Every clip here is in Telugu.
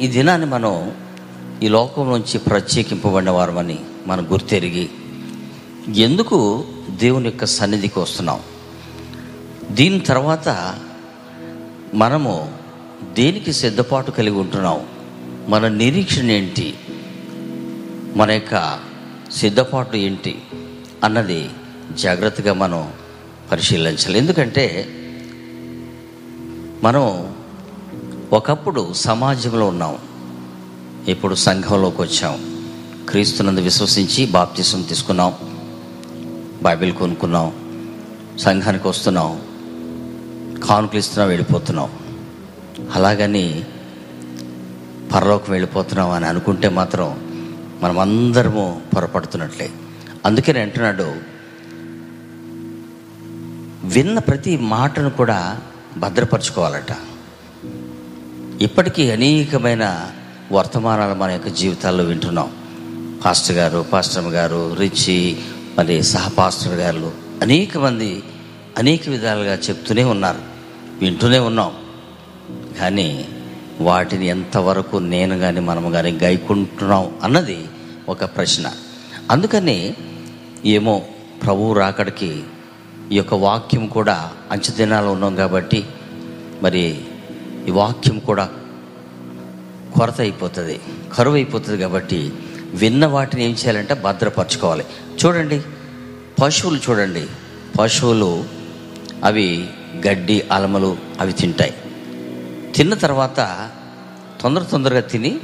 ఈ దినాన్ని మనం ఈ లోకం నుంచి ప్రత్యేకింపబడిన వారమని మనం గుర్తెరిగి ఎందుకు దేవుని యొక్క సన్నిధికి వస్తున్నాం? దీని తర్వాత మనము దేనికి సిద్ధపాటు కలిగి ఉంటున్నాం? మన నిరీక్షణ ఏంటి? మన యొక్క సిద్ధపాటు ఏంటి? అన్నది జాగ్రత్తగా మనం పరిశీలించాలి. ఎందుకంటే మనం ఒకప్పుడు సమాజంలో ఉన్నాం. ఇప్పుడు సంఘంలోకి వచ్చాం. క్రీస్తునందు విశ్వసించి బాప్తిసం తీసుకున్నాం. బైబిల్ కొనుక్కున్నాం. సంఘానికి వస్తున్నాం. కానుకలు ఇస్తున్నాం వెళ్ళిపోతున్నాం. అలాగని పరలోకం వెళ్ళిపోతున్నాం అని అనుకుంటే మాత్రం మనం అందరము పొరపడుతున్నట్లే. అందుకని అంటున్నాడు విన్న ప్రతి మాటను కూడా భద్రపరచుకోవాలట. ఇప్పటికీ అనేకమైన వర్తమానాలు మన యొక్క జీవితాల్లో వింటున్నాం. పాస్టర్ గారు పాస్టర్ గారు రిచి మరి సహపాస్టర్ గారు అనేక మంది అనేక విధాలుగా చెప్తూనే ఉన్నారు వింటూనే ఉన్నాం. కానీ వాటిని ఎంతవరకు నేను కానీ మనము కానీ గైకుంటున్నాం అన్నది ఒక ప్రశ్న. అందుకని ఏమో ప్రభువు రాకడికి ఈ యొక్క వాక్యం కూడా అంచెదినాలు ఉన్నాం కాబట్టి మరి ఈ వాక్యం కూడా కొరత అయిపోతుంది కరువు అయిపోతుంది కాబట్టి విన్న వాటిని ఏం చేయాలంటే భద్రపరచుకోవాలి. చూడండి పశువులు చూడండి. పశువులు అవి గడ్డి అలమలు అవి తింటాయి. తిన్న తర్వాత తొందర తొందరగా తిని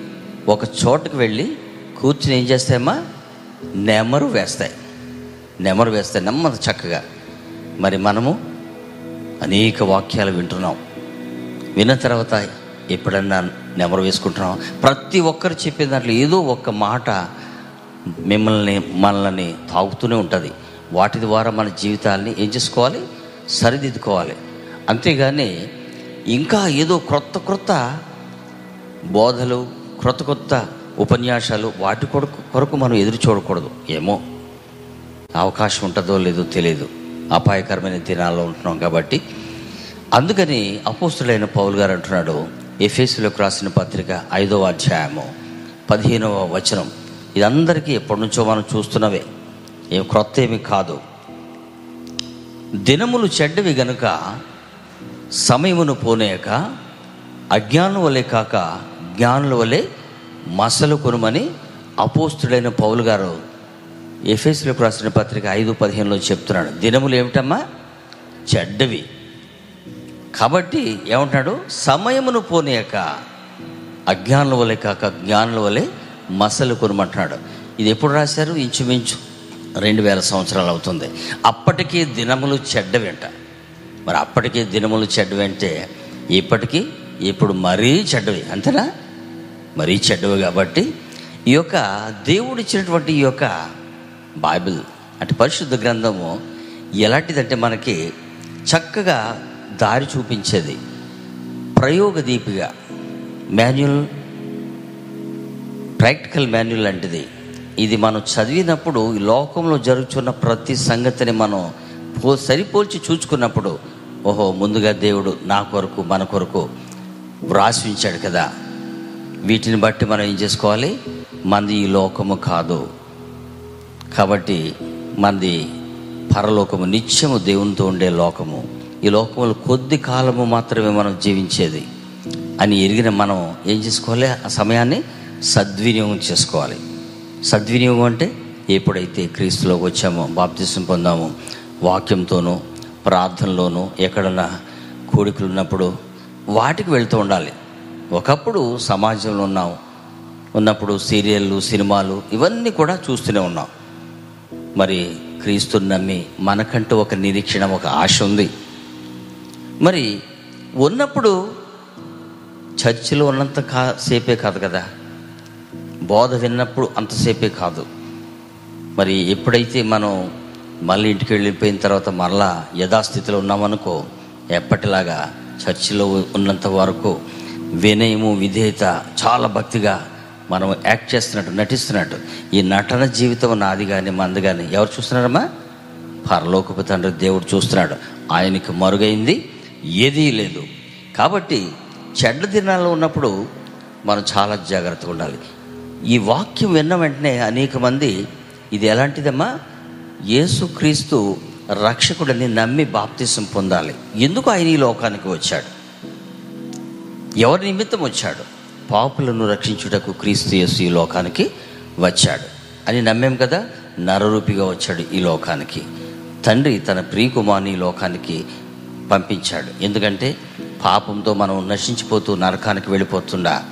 ఒక చోటకు వెళ్ళి కూర్చుని ఏం చేస్తాయమ్మా? నెమరు వేస్తాయి. నెమరు వేస్తాయి నెమ్మది చక్కగా. మరి మనము అనేక వాక్యాలు వింటున్నాం. విన్న తర్వాత ఎప్పుడన్నా నెమరు వేసుకుంటున్నాం ప్రతి ఒక్కరు చెప్పే దాంట్లో ఏదో ఒక్క మాట మిమ్మల్ని మనల్ని తాగుతూనే ఉంటుంది. వాటి ద్వారా మన జీవితాల్ని ఏం చేసుకోవాలి? సరిదిద్దుకోవాలి. అంతేగాని ఇంకా ఏదో క్రొత్త క్రొత్త బోధలు క్రొత్త కొత్త ఉపన్యాసాలు వాటి కొరకు కొరకు మనం ఎదురు చూడకూడదు. ఏమో అవకాశం ఉంటుందో లేదో తెలియదు అపాయకరమైన దినాల్లో ఉంటున్నాం కాబట్టి అందుకని అపోస్తుడైన పౌల్ గారు అంటున్నాడు ఎఫ్ఎస్లోకి రాసిన పత్రిక ఐదవ అధ్యాయము పదిహేనవ వచనం. ఇదందరికీ ఎప్పటి నుంచో మనం చూస్తున్నవే. ఏం క్రొత్త ఏమి కాదు. దినములు చెడ్డవి గనుక సమయమును పోనేయక అజ్ఞానం వలె కాక జ్ఞానుల వలె మసలు కొనుమని అపోస్తుడైన పౌలు గారు ఎఫ్ఎస్లోకి రాసిన పత్రిక ఐదు పదిహేనులో చెప్తున్నాడు. దినములు ఏమిటమ్మా? చెడ్డవి. కాబట్టి ఏమంటున్నాడు? సమయమును పోనీయక అజ్ఞానుల వలె కాక జ్ఞానుల వలె మసలు కొనమంటున్నాడు. ఇది ఎప్పుడు రాశారు? ఇంచుమించు రెండు వేల సంవత్సరాలు అవుతుంది. అప్పటికీ దినములు చెడ్డవేంట. మరి అప్పటికీ దినములు చెడ్డ వెంటే ఇప్పటికీ ఇప్పుడు మరీ చెడ్డవి అంతేనా? మరీ చెడ్డవి కాబట్టి ఈ యొక్క దేవుడు ఇచ్చినటువంటి ఈ యొక్క బైబిల్ అంటే పరిశుద్ధ గ్రంథము ఎలాంటిదంటే మనకి చక్కగా దారి చూపించేది. ప్రయోగ దీపిగా మాన్యువల్ ప్రాక్టికల్ మాన్యువల్ లాంటిది. ఇది మనం చదివినప్పుడు ఈ లోకంలో జరుగుతున్న ప్రతి సంగతిని మనం పో సరిపోల్చి చూసుకున్నప్పుడు ఓహో ముందుగా దేవుడు నా కొరకు మన కొరకు వ్రాసి ఉంచాడు కదా. వీటిని బట్టి మనం ఏం చేసుకోవాలి? మంది ఈ లోకము కాదు. కాబట్టి మంది పరలోకము నిత్యము దేవునితో ఉండే లోకము. ఈ లోకంలో కొద్ది కాలము మాత్రమే మనం జీవించేది. అని ఎరిగిన మనం ఏం చేసుకోవాలి? ఆ సమయాన్ని సద్వినియోగం చేసుకోవాలి. సద్వినియోగం అంటే ఎప్పుడైతే క్రీస్తులోకి వచ్చామో బాప్తిసం పొందామో వాక్యంతోనూ ప్రార్థనలోనూ ఎక్కడన్నా కోడికలు ఉన్నప్పుడు వాటికి వెళ్తూ ఉండాలి. ఒకప్పుడు సమాజంలో ఉన్నాం. ఉన్నప్పుడు సీరియళ్ళు సినిమాలు ఇవన్నీ కూడా చూస్తూనే ఉన్నాం. మరి క్రీస్తుని నమ్మి మనకంటూ ఒక నిరీక్షణ ఒక ఆశ ఉంది. మరి ఉన్నప్పుడు చర్చిలో ఉన్నంత కా సేపే కాదు కదా? బోధ విన్నప్పుడు అంతసేపే కాదు. మరి ఎప్పుడైతే మనం మళ్ళీ ఇంటికి వెళ్ళిపోయిన తర్వాత మరలా యథాస్థితిలో ఉన్నామనుకో ఎప్పటిలాగా చర్చిలో ఉన్నంత వరకు వినయము విధేయత చాలా భక్తిగా మనం యాక్ట్ చేస్తున్నట్టు నటిస్తున్నట్టు. ఈ నటన జీవితం నాది కానీ మంది కానీ ఎవరు చూస్తున్నారమ్మా? పరలోకపు తండ్రి దేవుడు చూస్తున్నాడు. ఆయనకి మరుగైంది. ఏదీ లేదు. కాబట్టి చెడ్డ దినాల్లో ఉన్నప్పుడు మనం చాలా జాగ్రత్తగా ఉండాలి. ఈ వాక్యం విన్న వెంటనే అనేక మంది ఇది ఎలాంటిదమ్మా? యేసుక్రీస్తు రక్షకుడిని నమ్మి బాప్తిసం పొందాలి. ఎందుకు ఆయన ఈ లోకానికి వచ్చాడు? ఎవరి నిమిత్తం వచ్చాడు? పాపులను రక్షించుటకు క్రీస్తు యేసు ఈ లోకానికి వచ్చాడు. అని నమ్మేం కదా? నరరూపిగా వచ్చాడు ఈ లోకానికి. తండ్రి తన ప్రియకుమారుని ఈ లోకానికి పంపించాడు. ఎందుకంటే పాపంతో మనం నశించిపోతూ నరకానికి వెళ్ళిపోతుండా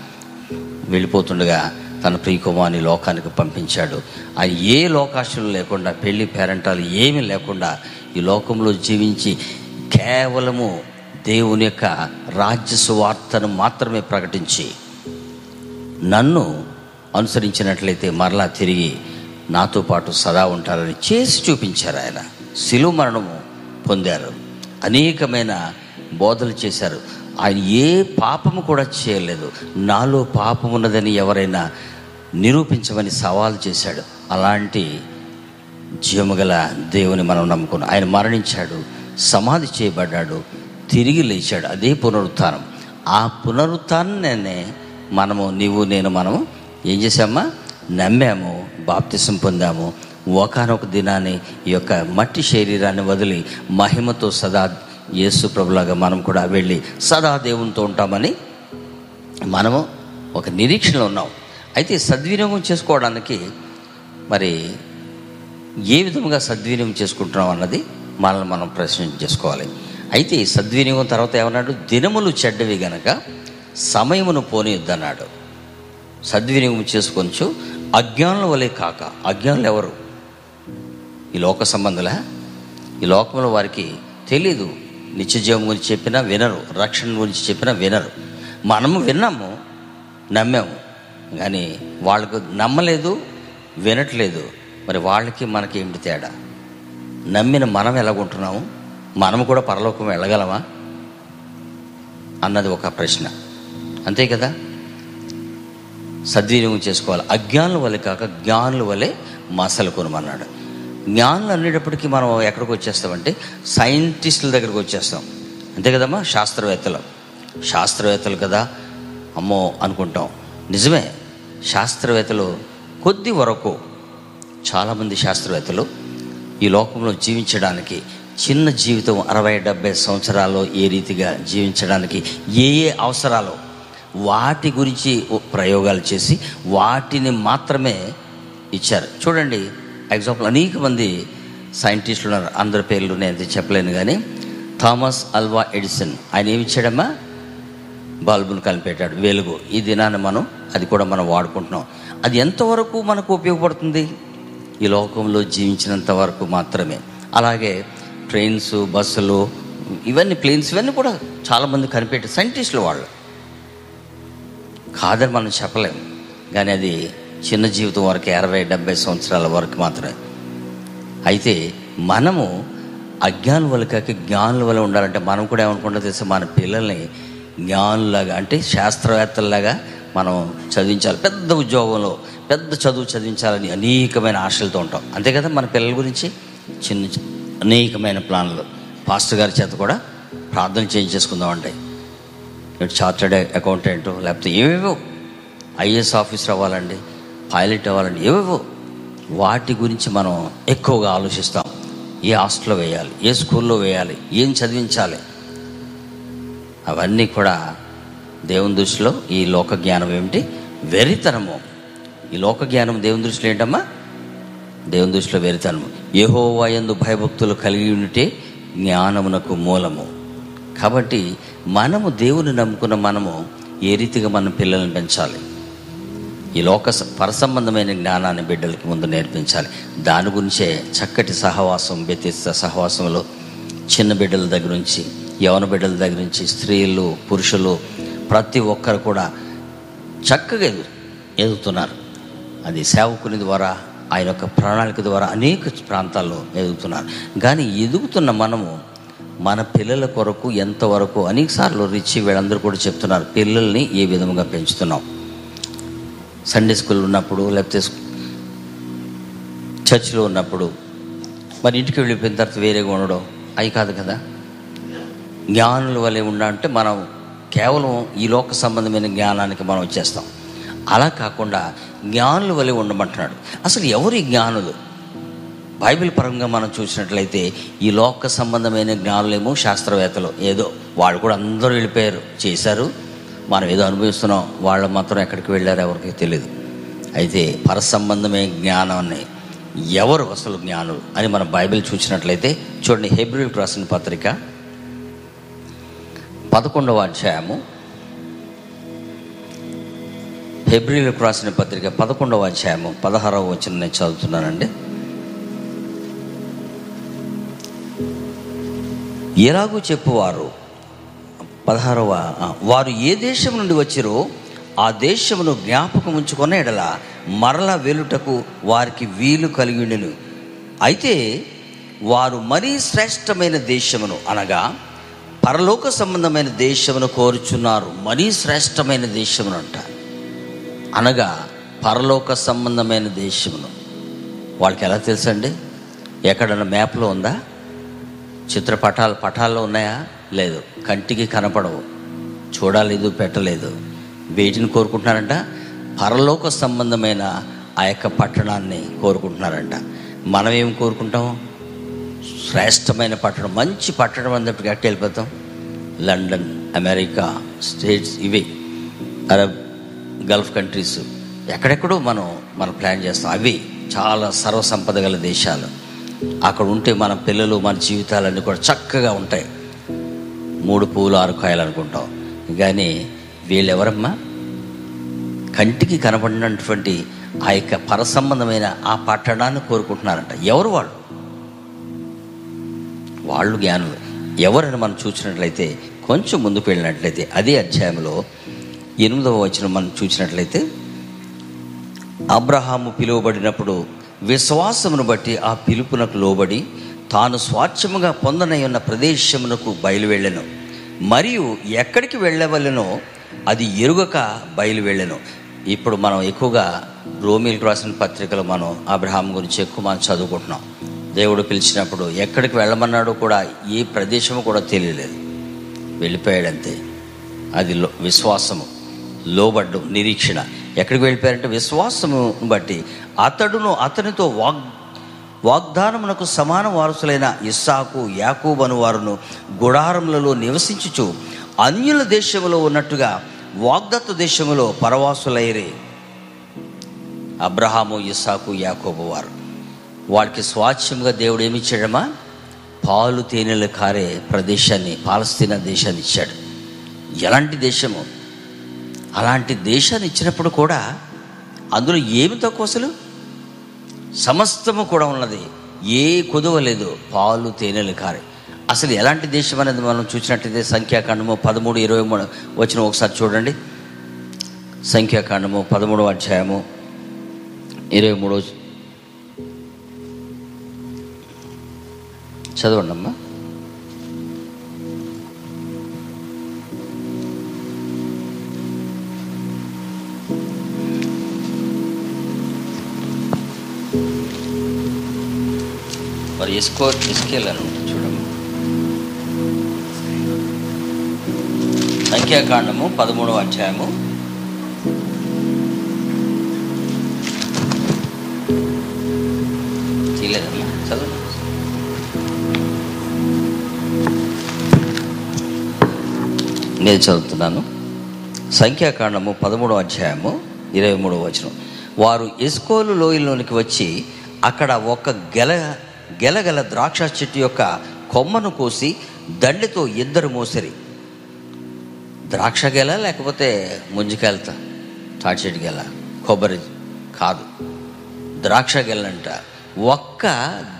వెళ్ళిపోతుండగా తన ప్రియకుమారిని లోకానికి పంపించాడు. ఆ ఏ లోకాశలు లేకుండా పెళ్ళి పేరంటాలు ఏమీ లేకుండా ఈ లోకంలో జీవించి కేవలము దేవుని యొక్క రాజ్య సువార్తను మాత్రమే ప్రకటించి నన్ను అనుసరించినట్లయితే మరలా తిరిగి నాతో పాటు సదా ఉంటారని చేసి చూపించారు ఆయన. శిలువ మరణము పొందారు. అనేకమైన బోధలు చేశారు. ఆయన ఏ పాపము కూడా చేయలేదు. నాలో పాపం ఉన్నదని ఎవరైనా నిరూపించమని సవాల్ చేశాడు. అలాంటి జీవముగల దేవుని మనం నమ్ముకున్నాం. ఆయన మరణించాడు సమాధి చేయబడ్డాడు తిరిగి లేచాడు. అదే పునరుత్థానం. ఆ పునరుత్థానాన్ని మనము నీవు నేను మనము ఏం చేసామా నమ్మాము బాప్తిసం పొందాము ఒకనొక దినాన్ని ఈ యొక్క మట్టి శరీరాన్ని వదిలి మహిమతో సదా యేసు ప్రభులాగా మనం కూడా వెళ్ళి సదా దేవునితో ఉంటామని మనము ఒక నిరీక్షణలో ఉన్నాం. అయితే సద్వినియోగం చేసుకోవడానికి మరి ఏ విధంగా సద్వినియోగం చేసుకుంటున్నాం అన్నది మనల్ని మనం ప్రశ్న చేసుకోవాలి. అయితే ఈ సద్వినియోగం తర్వాత ఏమన్నాడు? దినములు చెడ్డవి గనక సమయమును పోనీయొద్దన్నాడు. సద్వినియోగం చేసుకొనచ్చు అజ్ఞానుల వలె కాక. అజ్ఞానులు ఎవరు? ఈ లోక సంబంధులా ఈ లోకంలో వారికి తెలీదు. నిత్యజీవం గురించి చెప్పినా వినరు. రక్షణ గురించి చెప్పినా వినరు. మనము విన్నాము నమ్మాము. కానీ వాళ్ళకు నమ్మలేదు వినట్లేదు. మరి వాళ్ళకి మనకి ఏమిటి తేడా? నమ్మిన మనం ఎలాగుంటున్నాము? మనము కూడా పరలోకం వెళ్ళగలమా? అన్నది ఒక ప్రశ్న. అంతే కదా? సద్వినియోగం చేసుకోవాలి. అజ్ఞానుల వలె కాక జ్ఞానుల వలె మసలు కొనమన్నాడు జ్ఞానులు అనేటప్పటికీ మనం ఎక్కడికి వచ్చేస్తామంటే సైంటిస్టుల దగ్గరికి వచ్చేస్తాం. అంతే కదమ్మా? శాస్త్రవేత్తలు. శాస్త్రవేత్తలు కదా? అమ్మో అనుకుంటాం. నిజమే. శాస్త్రవేత్తలు కొద్ది వరకు చాలామంది శాస్త్రవేత్తలు ఈ లోకంలో జీవించడానికి చిన్న జీవితం అరవై డెబ్బై సంవత్సరాల్లో ఏ రీతిగా జీవించడానికి ఏ ఏ అవసరాలు వాటి గురించి ప్రయోగాలు చేసి వాటిని మాత్రమే ఇచ్చారు. చూడండి ఎగ్జాంపుల్ అనేక మంది సైంటిస్టులు ఉన్నారు. అందరి పేర్లు నేను చెప్పలేను కానీ థామస్ అల్వా ఎడిసన్ ఆయన ఏమి ఇచ్చాడమ్మా? బల్బును కనిపెట్టాడు వెలుగు. ఈ దినాన్ని మనం అది కూడా మనం వాడుకుంటున్నాం. అది ఎంతవరకు మనకు ఉపయోగపడుతుంది? ఈ లోకంలో జీవించినంత వరకు మాత్రమే. అలాగే ట్రైన్స్ బస్సులు ఇవన్నీ ప్లేన్స్ ఇవన్నీ కూడా చాలామంది కనిపెట్టారు. సైంటిస్టులు వాళ్ళు. కాదని మనం చెప్పలేం. కానీ అది చిన్న జీవితం వరకు అరవై డెబ్బై సంవత్సరాల వరకు మాత్రమే. అయితే మనము అజ్ఞానం వల్ల కాక జ్ఞానుల వల్ల ఉండాలంటే మనం కూడా ఏమనుకుంటా తెలుసు? మన పిల్లల్ని జ్ఞానులాగా అంటే శాస్త్రవేత్తల్లాగా మనం చదివించాలి. పెద్ద ఉద్యోగంలో పెద్ద చదువు చదివించాలని అనేకమైన ఆశలతో ఉంటాం. అంతే కదా మన పిల్లల గురించి? చిన్న అనేకమైన ప్లాన్లు. పాస్టర్ గారి చేత కూడా ప్రార్థన చేయించేసుకుందాం అంటే చార్టర్డ్ అకౌంటెంట్ లేకపోతే ఏవేవో ఐఏఎస్ ఆఫీసర్ అవ్వాలండి. పైలట్ అవ్వాలని ఏవేవో వాటి గురించి మనం ఎక్కువగా ఆలోచిస్తాం. ఏ హాస్టల్లో వేయాలి? ఏ స్కూల్లో వేయాలి? ఏం చదివించాలి? అవన్నీ కూడా దేవుని దృష్టిలో ఈ లోక జ్ఞానం ఏమిటి? వెరితనము ఈ లోక జ్ఞానం దేవుని దృష్టిలో ఏంటమ్మా? దేవుని దృష్టిలో వెరితనము యెహోవాయందు భయభక్తులు కలిగి ఉంటే జ్ఞానమునకు మూలము. కాబట్టి మనము దేవుని నమ్ముకున్న మనము ఏ రీతిగా మన పిల్లల్ని పెంచాలి? ఈ లోక స- పరసంబంధమైన జ్ఞానాన్ని బిడ్డలకి ముందు నేర్పించాలి. దాని గురించే చక్కటి సహవాసం వ్యతిస్త సహవాసంలో చిన్న బిడ్డల దగ్గర నుంచి యవన బిడ్డల దగ్గర నుంచి స్త్రీలు పురుషులు ప్రతి ఒక్కరు కూడా చక్కగా ఎదుగుతున్నారు. అది సేవకుని ద్వారా ఆయన యొక్క ప్రణాళిక ద్వారా అనేక ప్రాంతాల్లో ఎదుగుతున్నారు. కానీ ఎదుగుతున్న మనము మన పిల్లల కొరకు ఎంతవరకు అనేకసార్లు రిచి వీళ్ళందరూ కూడా చెప్తున్నారు పిల్లల్ని ఏ విధంగా పెంచుతున్నాం. సండే స్కూల్ ఉన్నప్పుడు లేకపోతే చర్చిలో ఉన్నప్పుడు మరి ఇంటికి వెళ్ళిపోయిన తర్వాత వేరేగా ఉండడం అవి కాదు కదా? జ్ఞానుల వలె ఉండాలంటే మనం కేవలం ఈ లోక సంబంధమైన జ్ఞానానికి మనం వచ్చేస్తాం. అలా కాకుండా జ్ఞానుల వలె ఉండమంటున్నాడు. అసలు ఎవరు ఈ జ్ఞానులు? బైబిల్ పరంగా మనం చూసినట్లయితే ఈ లోక సంబంధమైన జ్ఞానులేమో శాస్త్రవేత్తలు. ఏదో వాళ్ళు కూడా అందరూ వెళ్ళిపోయారు. చేశారు. మనం ఏదో అనుభవిస్తున్నాం వాళ్ళు మాత్రం ఎక్కడికి వెళ్ళారో ఎవరికి తెలియదు అయితే పరసంబంధమే జ్ఞానం జ్ఞానాన్ని ఎవరు అసలు జ్ఞానులు అని మనం బైబిల్ చూసినట్లయితే చూడండి హెబ్రిల్ రాసిన పత్రిక పదకొండవ అధ్యాయము. హెబ్రిలకు రాసిన పత్రిక పదకొండవ అధ్యాయము పదహారవ వచ్చిన నేను చదువుతున్నానండి. ఎలాగూ చెప్పువారు పదహారవ వారు ఏ దేశం నుండి వచ్చిరో ఆ దేశమును జ్ఞాపకం ఉంచుకున్న ఎడల మరల వెలుటకు వారికి వీలు కలిగినను అయితే వారు మరీ శ్రేష్టమైన దేశమును అనగా పరలోక సంబంధమైన దేశమును కోరుచున్నారు మరీ శ్రేష్టమైన దేశమును అంట. అనగా పరలోక సంబంధమైన దేశమును. వాళ్ళకి ఎలా తెలుసండి? ఎక్కడన్నా మ్యాప్లో ఉందా? చిత్రపటాలు పటాల్లో ఉన్నాయా? లేదు. కంటికి కనపడవు. చూడలేదు పెట్టలేదు. వేటిని కోరుకుంటున్నారంట. పరలోక సంబంధమైన ఆ యొక్క పట్టణాన్ని కోరుకుంటున్నారంట. మనం ఏం కోరుకుంటాం? శ్రేష్టమైన పట్టణం మంచి పట్టణం అందరికి ఎక్కడ వెళ్ళిపోతాం? లండన్ అమెరికా స్టేట్స్ ఇవి. Arab Gulf countries. ఎక్కడెక్కడో మనం మనం ప్లాన్ చేస్తాం. అవి చాలా సర్వసంపద గల దేశాలు. అక్కడ ఉంటే మన పిల్లలు మన జీవితాలన్నీ కూడా చక్కగా ఉంటాయి. మూడు పూలు ఆరు కాయలు అనుకుంటాం. కానీ వీళ్ళెవరమ్మా? కంటికి కనబడినటువంటి ఆ యొక్క పరసంబంధమైన ఆ పట్టణాన్ని కోరుకుంటున్నారంట. ఎవరు వాళ్ళు? వాళ్ళు జ్ఞానులు. ఎవరని మనం చూసినట్లయితే కొంచెం ముందుకు వెళ్ళినట్లయితే అదే అధ్యాయంలో ఎనిమిదవ వచనం మనం చూసినట్లయితే అబ్రహాము పిలువబడినప్పుడు విశ్వాసమును బట్టి ఆ పిలుపునకు లోబడి తాను స్వాచ్ఛముగా పొందనై ఉన్న ప్రదేశమునకు బయలువెళ్ళెను. మరియు ఎక్కడికి వెళ్ళవలెనో అది ఎరుగక బయలువెళ్ళెను. ఇప్పుడు మనం ఎక్కువగా రోమిల్ రాసిన పత్రికలు మనం అబ్రహాం గురించి ఎక్కువ మనం చదువుకుంటున్నాం. దేవుడు పిలిచినప్పుడు ఎక్కడికి వెళ్ళమన్నాడో కూడా ఏ ప్రదేశము కూడా తెలియలేదు. వెళ్ళిపోయాడంతే. అది లో విశ్వాసము లోబడ్డు నిరీక్షణ. ఎక్కడికి వెళ్ళిపోయారంటే విశ్వాసము బట్టి అతడును అతనితో వాగ్ వాగ్దానమునకు సమాన వారసులైన ఇస్సాకు యాకూబను వారును గుడారములలో నివసించుచు అన్యుల దేశంలో ఉన్నట్టుగా వాగ్దత్త దేశంలో పరవాసులైరే. అబ్రహాము ఇస్సాకు యాకోబు వారు. వాడికి స్వాచ్ఛంగా దేవుడు ఏమి ఇచ్చాడమ్మా? పాలు తేనెలు కారే ప్రదేశాన్ని పాలస్తీనా దేశాన్ని ఇచ్చాడు. ఎలాంటి దేశము? అలాంటి దేశాన్ని ఇచ్చినప్పుడు కూడా అందులో ఏమి తక్కువ అసలు? సమస్తము కూడా ఉన్నది. ఏ కుదువ లేదు. పాలు తేనెలు కారే. అసలు ఎలాంటి దేశం అనేది మనం చూసినట్టయితే సంఖ్యాకాండము పదమూడు ఇరవై మూడు వచ్చిన ఒకసారి చూడండి. సంఖ్యాకాండము పదమూడవ అధ్యాయము ఇరవై మూడో చదవండి అమ్మా మరి ఎస్కో ఎస్కేల్ అని సంఖ్యాకాండము పదమూడవ అధ్యాయము. తీయలేదమ్మా నేను చదువుతున్నాను. సంఖ్యాకాండము పదమూడవ అధ్యాయము ఇరవై మూడవ వచనం. వారు ఎస్కోలు లోయలోనికి వచ్చి అక్కడ ఒక గెల గెలగల ద్రాక్ష చెట్టు యొక్క కొమ్మను కోసి దండితో ఇద్దరు మోసరి. ద్రాక్ష గెల లేకపోతే ముంజికెళ్తా తాటి చెట్టు గెల కొబ్బరి కాదు. ద్రాక్ష గెలంట ఒక్క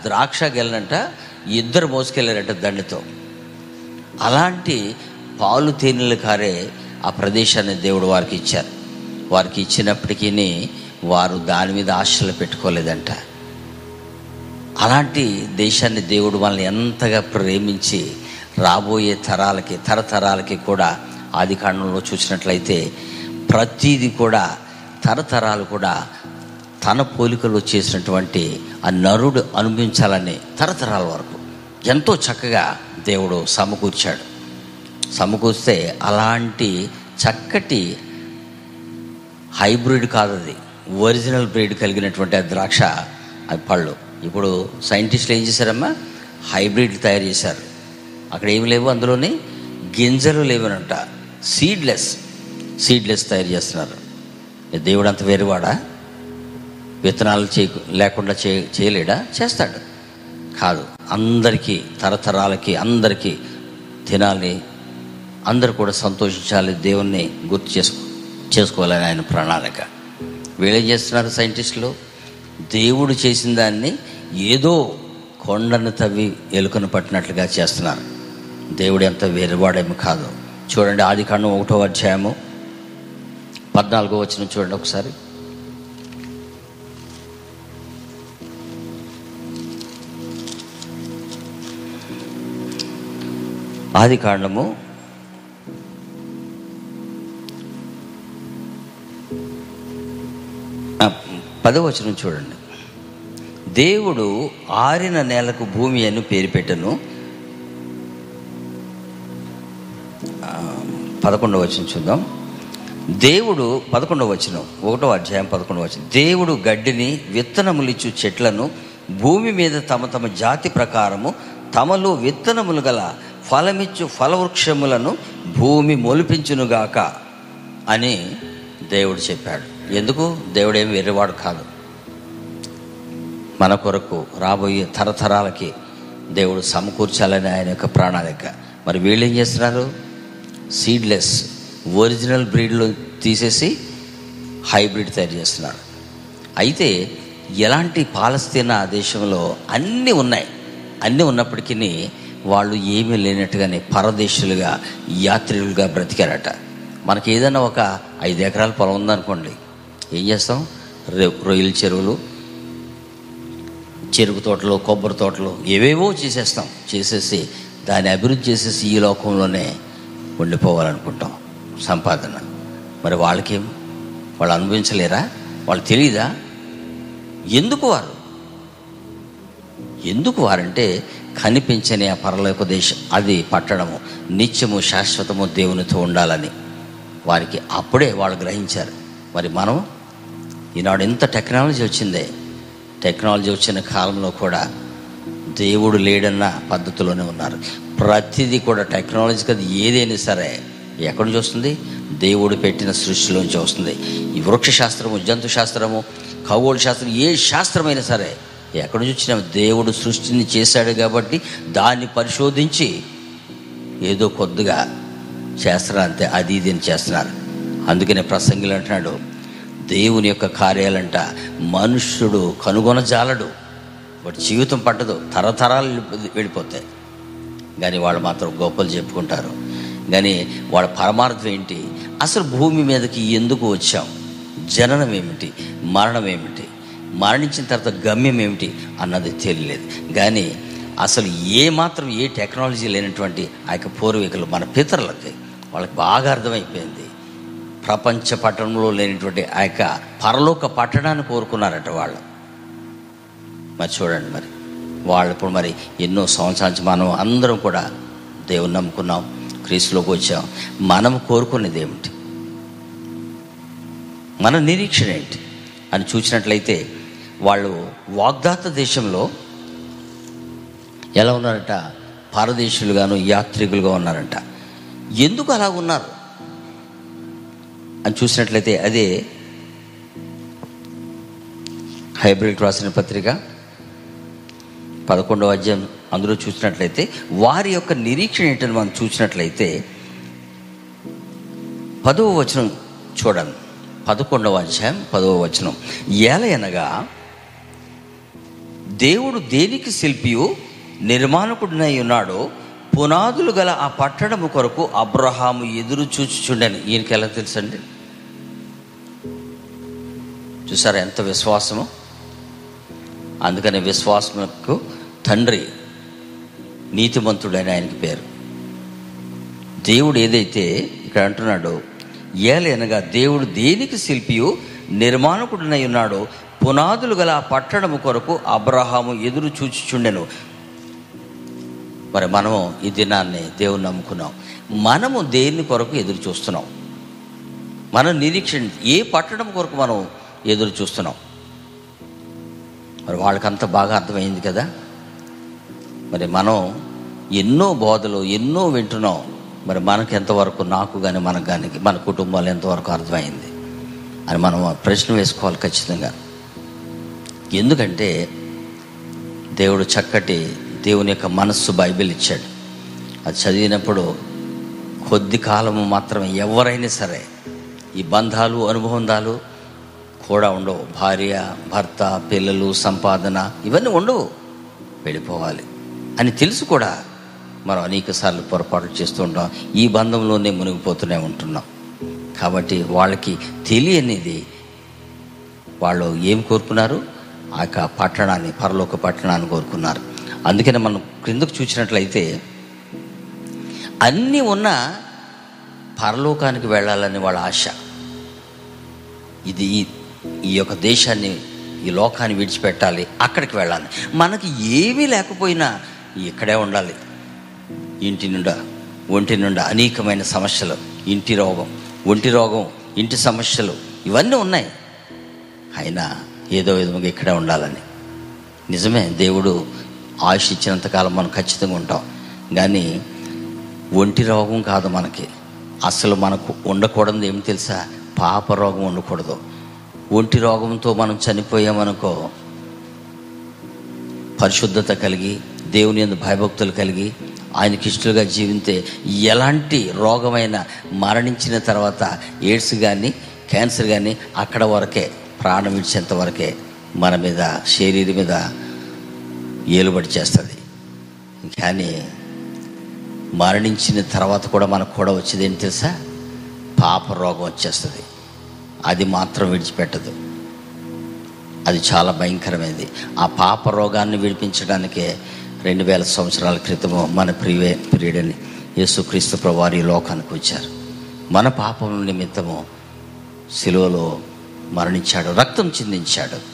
ద్రాక్ష గెలంట ఇద్దరు మోసుకెళ్ళారంట దండితో. అలాంటి పాలు తేనెలు కారే ఆ ప్రదేశాన్ని దేవుడు వారికి ఇచ్చారు. వారికి ఇచ్చినప్పటికీ వారు దాని మీద ఆశలు పెట్టుకోలేదంట. అలాంటి దేశాన్ని దేవుడు మనల్ని ఎంతగా ప్రేమించి రాబోయే తరాలకి తరతరాలకి కూడా ఆది కాండంలో చూసినట్లయితే ప్రతీది కూడా తరతరాలు కూడా తన పోలికలో చేసినటువంటి ఆ నరుడు అనుభవించాలని తరతరాల వరకు ఎంతో చక్కగా దేవుడు సమకూర్చాడు. సమకూర్స్తే అలాంటి చక్కటి హైబ్రిడ్ కాదు అది. ఒరిజినల్ బ్రీడ్ కలిగినటువంటి ఆ ద్రాక్ష అది పళ్ళు. ఇప్పుడు సైంటిస్టులు ఏం చేశారమ్మా? హైబ్రిడ్ తయారు చేశారు. అక్కడ ఏమి లేవు అందులోని గింజలు లేవనంట. సీడ్లెస్ సీడ్లెస్ తయారు చేస్తున్నారు. దేవుడు అంత వేరువాడా? విత్తనాలు చే లేకుండా చే చేయలేడా? చేస్తాడు. కాదు అందరికీ తరతరాలకి అందరికీ తినాలి అందరు కూడా సంతోషించాలి దేవుణ్ణి గుర్తు చేసుకో చేసుకోవాలని ఆయన ప్రణాళిక. వీళ్ళేం చేస్తున్నారు సైంటిస్టులు? దేవుడు చేసిన దాన్ని ఏదో కొండను తవ్వి ఎలుకను పట్టినట్లుగా చేస్తున్నారు. దేవుడు ఎంత వేరువాడేమి కాదు. చూడండి ఆది కాండం ఒకటో అధ్యాయము పద్నాలుగో వచ్చిన చూడండి ఒకసారి. ఆది కాండము ఆ, పదవచనం చూడండి. దేవుడు ఆరిన నేలకు భూమి అని పేరు పెట్టను. పదకొండవ వచనం చూద్దాం. దేవుడు పదకొండవ వచనం ఒకటో అధ్యాయం పదకొండవ వచనం. దేవుడు గడ్డిని విత్తనములిచ్చు చెట్లను భూమి మీద తమ తమ జాతి ప్రకారము తమలో విత్తనములు గల ఫలమిచ్చు ఫలవృక్షములను భూమి మొలిపించునుగాక అని దేవుడు చెప్పాడు. ఎందుకు? దేవుడేం వేరేవాడు కాదు. మన కొరకు రాబోయే తరతరాలకి దేవుడు సమకూర్చాలని ఆయన యొక్క ప్రణాళిక. మరి వీళ్ళు ఏం చేస్తున్నారు? సీడ్లెస్ ఒరిజినల్ బ్రీడ్లో తీసేసి హైబ్రిడ్ తయారు చేస్తున్నారు. అయితే ఎలాంటి పాలస్తీనా దేశంలో అన్నీ ఉన్నాయి. అన్నీ ఉన్నప్పటికీ వాళ్ళు ఏమీ లేనట్టుగానే పరదేశులుగా యాత్రికులుగా బ్రతికారట. మనకి ఏదైనా ఒక ఐదు ఎకరాల పొలం ఉందనుకోండి. ఏం చేస్తాం? రొ- రొయ్యల చెరువులు చెరుకు తోటలు కొబ్బరి తోటలు ఏవేవో చేసేస్తాం. చేసేసి దాన్ని అభివృద్ధి చేసేసి ఈ లోకంలోనే ఉండిపోవాలనుకుంటాం. సంపాదన. మరి వాళ్ళకేం? వాళ్ళు అనుభవించలేరా? వాళ్ళు తెలియదా ఎందుకు వారు? ఎందుకు వారంటే కనిపించని ఆ పరలోక దేశం అది పట్టడము నిత్యము శాశ్వతము దేవునితో ఉండాలని. వారికి అప్పుడే వాళ్ళు గ్రహించారు. మరి మనం ఈనాడు ఎంత టెక్నాలజీ వచ్చిందే టెక్నాలజీ వచ్చిన కాలంలో కూడా దేవుడు లేడన్న పద్ధతిలోనే ఉన్నారు. ప్రతిదీ కూడా టెక్నాలజీ కదా ఏదైనా సరే ఎక్కడి నుంచి వస్తుంది దేవుడు పెట్టిన సృష్టిలోంచి వస్తుంది. ఈ వృక్ష శాస్త్రము జంతు శాస్త్రము ఖగోళ శాస్త్రం ఏ శాస్త్రమైనా సరే ఎక్కడి నుంచి వచ్చిన దేవుడు సృష్టిని చేశాడు కాబట్టి దాన్ని పరిశోధించి ఏదో కొద్దిగా చేస్తారు అంతే అది ఇది అని చేస్తున్నారు. అందుకనే ప్రసంగిలు అంటున్నాడు దేవుని యొక్క కార్యాలంట. మనుష్యుడు కనుగొనజాలడు వాటి జీవితం పట్టదు. తరతరాలు వెళ్ళిపోతాయి. కానీ వాళ్ళు మాత్రం గొప్పలు చెప్పుకుంటారు. కానీ వాళ్ళ పరమార్థం ఏంటి? అసలు భూమి మీదకి ఎందుకు వచ్చాం? జననం ఏమిటి? మరణం ఏమిటి? మరణించిన తర్వాత గమ్యం ఏమిటి? అన్నది తెలియలేదు. కానీ అసలు ఏ మాత్రం ఏ టెక్నాలజీ లేనటువంటి ఆ యొక్క పూర్వీకులు మన పితరులకి వాళ్ళకి బాగా అర్థమైపోయింది. ప్రపంచ పట్టణంలో లేనటువంటి ఆ యొక్క పరలోక పట్టణాన్ని కోరుకున్నారట వాళ్ళు. మరి చూడండి మరి. వాళ్ళు ఇప్పుడు మరి ఎన్నో సంవత్సరాల నుంచి మనం అందరం కూడా దేవుని నమ్ముకున్నాం క్రీస్తులోకి వచ్చాం. మనం కోరుకునేది ఏమిటి? మన నిరీక్షణ ఏంటి? అని చూసినట్లయితే వాళ్ళు వాగ్దాత దేశంలో ఎలా ఉన్నారట? పారదేశులుగాను యాత్రికులుగా ఉన్నారంట. ఎందుకు అలా ఉన్నారు? అని చూసినట్లయితే అదే హైబ్రిడ్ రాసిన పత్రిక పదకొండవ అధ్యాయం అందులో చూసినట్లయితే వారి యొక్క నిరీక్షణ ఏంటని మనం చూసినట్లయితే పదవ వచనం చూడండి. పదకొండవ అధ్యాయం పదవ వచనం. ఏలయనగా దేవుడు దేనికి శిల్పియు నిర్మాణకుడినై ఉన్నాడో పునాదులు గల ఆ పట్టణము కొరకు అబ్రహాము ఎదురు చూచుచుండని. ఈయనకి ఎలా తెలుసండి? చూసారా ఎంత విశ్వాసము? అందుకని విశ్వాసముకు తండ్రి నీతిమంతుడని ఆయనకి పేరు. దేవుడు ఏదైతే ఇక్కడ అంటున్నాడో ఏలనగా దేవుడు దేనికి శిల్పియు నిర్మాణకుడినై ఉన్నాడో పునాదులు గల పట్టణము కొరకు అబ్రహాము ఎదురు చూచుచుండెను. మరి మనము ఈ దినాన్ని దేవుని నమ్ముకున్నాం. మనము దేని కొరకు ఎదురు చూస్తున్నాం? మనం నిరీక్షణ ఏ పట్టణం కొరకు మనం ఎదురు చూస్తున్నాం. మరి వాళ్ళకంత బాగా అర్థమైంది కదా? మరి మనం ఎన్నో బోధలు ఎన్నో వింటున్నాం. మరి మనకు ఎంతవరకు నాకు కానీ మనకు కానీ మన కుటుంబాలు ఎంతవరకు అర్థమైంది? అని మనం ప్రశ్న వేసుకోవాలి ఖచ్చితంగా. ఎందుకంటే దేవుడు చక్కటి దేవుని యొక్క మనస్సు బైబిల్ ఇచ్చాడు. అది చదివినప్పుడు కొద్ది కాలము మాత్రమే ఎవరైనా సరే ఈ బంధాలు అనుబంధాలు కూడా ఉండవు. భార్య భర్త పిల్లలు సంపాదన ఇవన్నీ ఉండవు. వెళ్ళిపోవాలి. అని తెలుసు కూడా మనం అనేక సార్లు పొరపాట్లు చేస్తూ ఉంటాం. ఈ బంధంలోనే మునిగిపోతూనే ఉంటున్నాం. కాబట్టి వాళ్ళకి తెలియనిది వాళ్ళు ఏం కోరుకున్నారు? ఆ యొక్క పట్టణాన్ని పరలోక పట్టణాన్ని కోరుకున్నారు. అందుకని మనం క్రిందకు చూసినట్లయితే అన్నీ ఉన్నా పరలోకానికి వెళ్ళాలని వాళ్ళ ఆశ. ఇది ఈ యొక్క దేశాన్ని ఈ లోకాన్ని విడిచిపెట్టాలి అక్కడికి వెళ్ళాలి. మనకి ఏమీ లేకపోయినా ఇక్కడే ఉండాలి. ఇంటి నుండా ఒంటి నుండా అనేకమైన సమస్యలు ఇంటి రోగం ఒంటి రోగం ఇంటి సమస్యలు ఇవన్నీ ఉన్నాయి. అయినా ఏదో విధంగా ఇక్కడే ఉండాలని. నిజమే దేవుడు ఆయుష్ ఇచ్చినంతకాలం మనం ఖచ్చితంగా ఉంటాం. కానీ ఒంటి రోగం కాదు మనకి. అసలు మనకు ఉండకూడదు ఏమి తెలుసా? పాప రోగం ఉండకూడదు. ఒంటి రోగంతో మనం చనిపోయామనుకో పరిశుద్ధత కలిగి దేవుని ఎందు భయభక్తులు కలిగి ఆయనకి ఇష్టలుగా జీవితే ఎలాంటి రోగమైన మరణించిన తర్వాత ఎయిడ్స్ కానీ క్యాన్సర్ కానీ అక్కడ వరకే ప్రాణం ఇచ్చేంత వరకే మన మీద శరీరం మీద ఏలుబడి చేస్తుంది. కానీ మరణించిన తర్వాత కూడా మనకు కూడా వచ్చేది ఏంటి తెలుసా? పాప రోగం వచ్చేస్తుంది. అది మాత్రం విడిచిపెట్టదు. అది చాలా భయంకరమైనది. ఆ పాప రోగాన్ని విడిపించడానికే రెండు వేల సంవత్సరాల క్రితము మన ప్రియ ప్రియుడని యేసుక్రీస్తు ప్రవారి లోకానికి వచ్చారు. మన పాపం నిమిత్తము శిలువలో మరణించాడు రక్తం చిందించాడు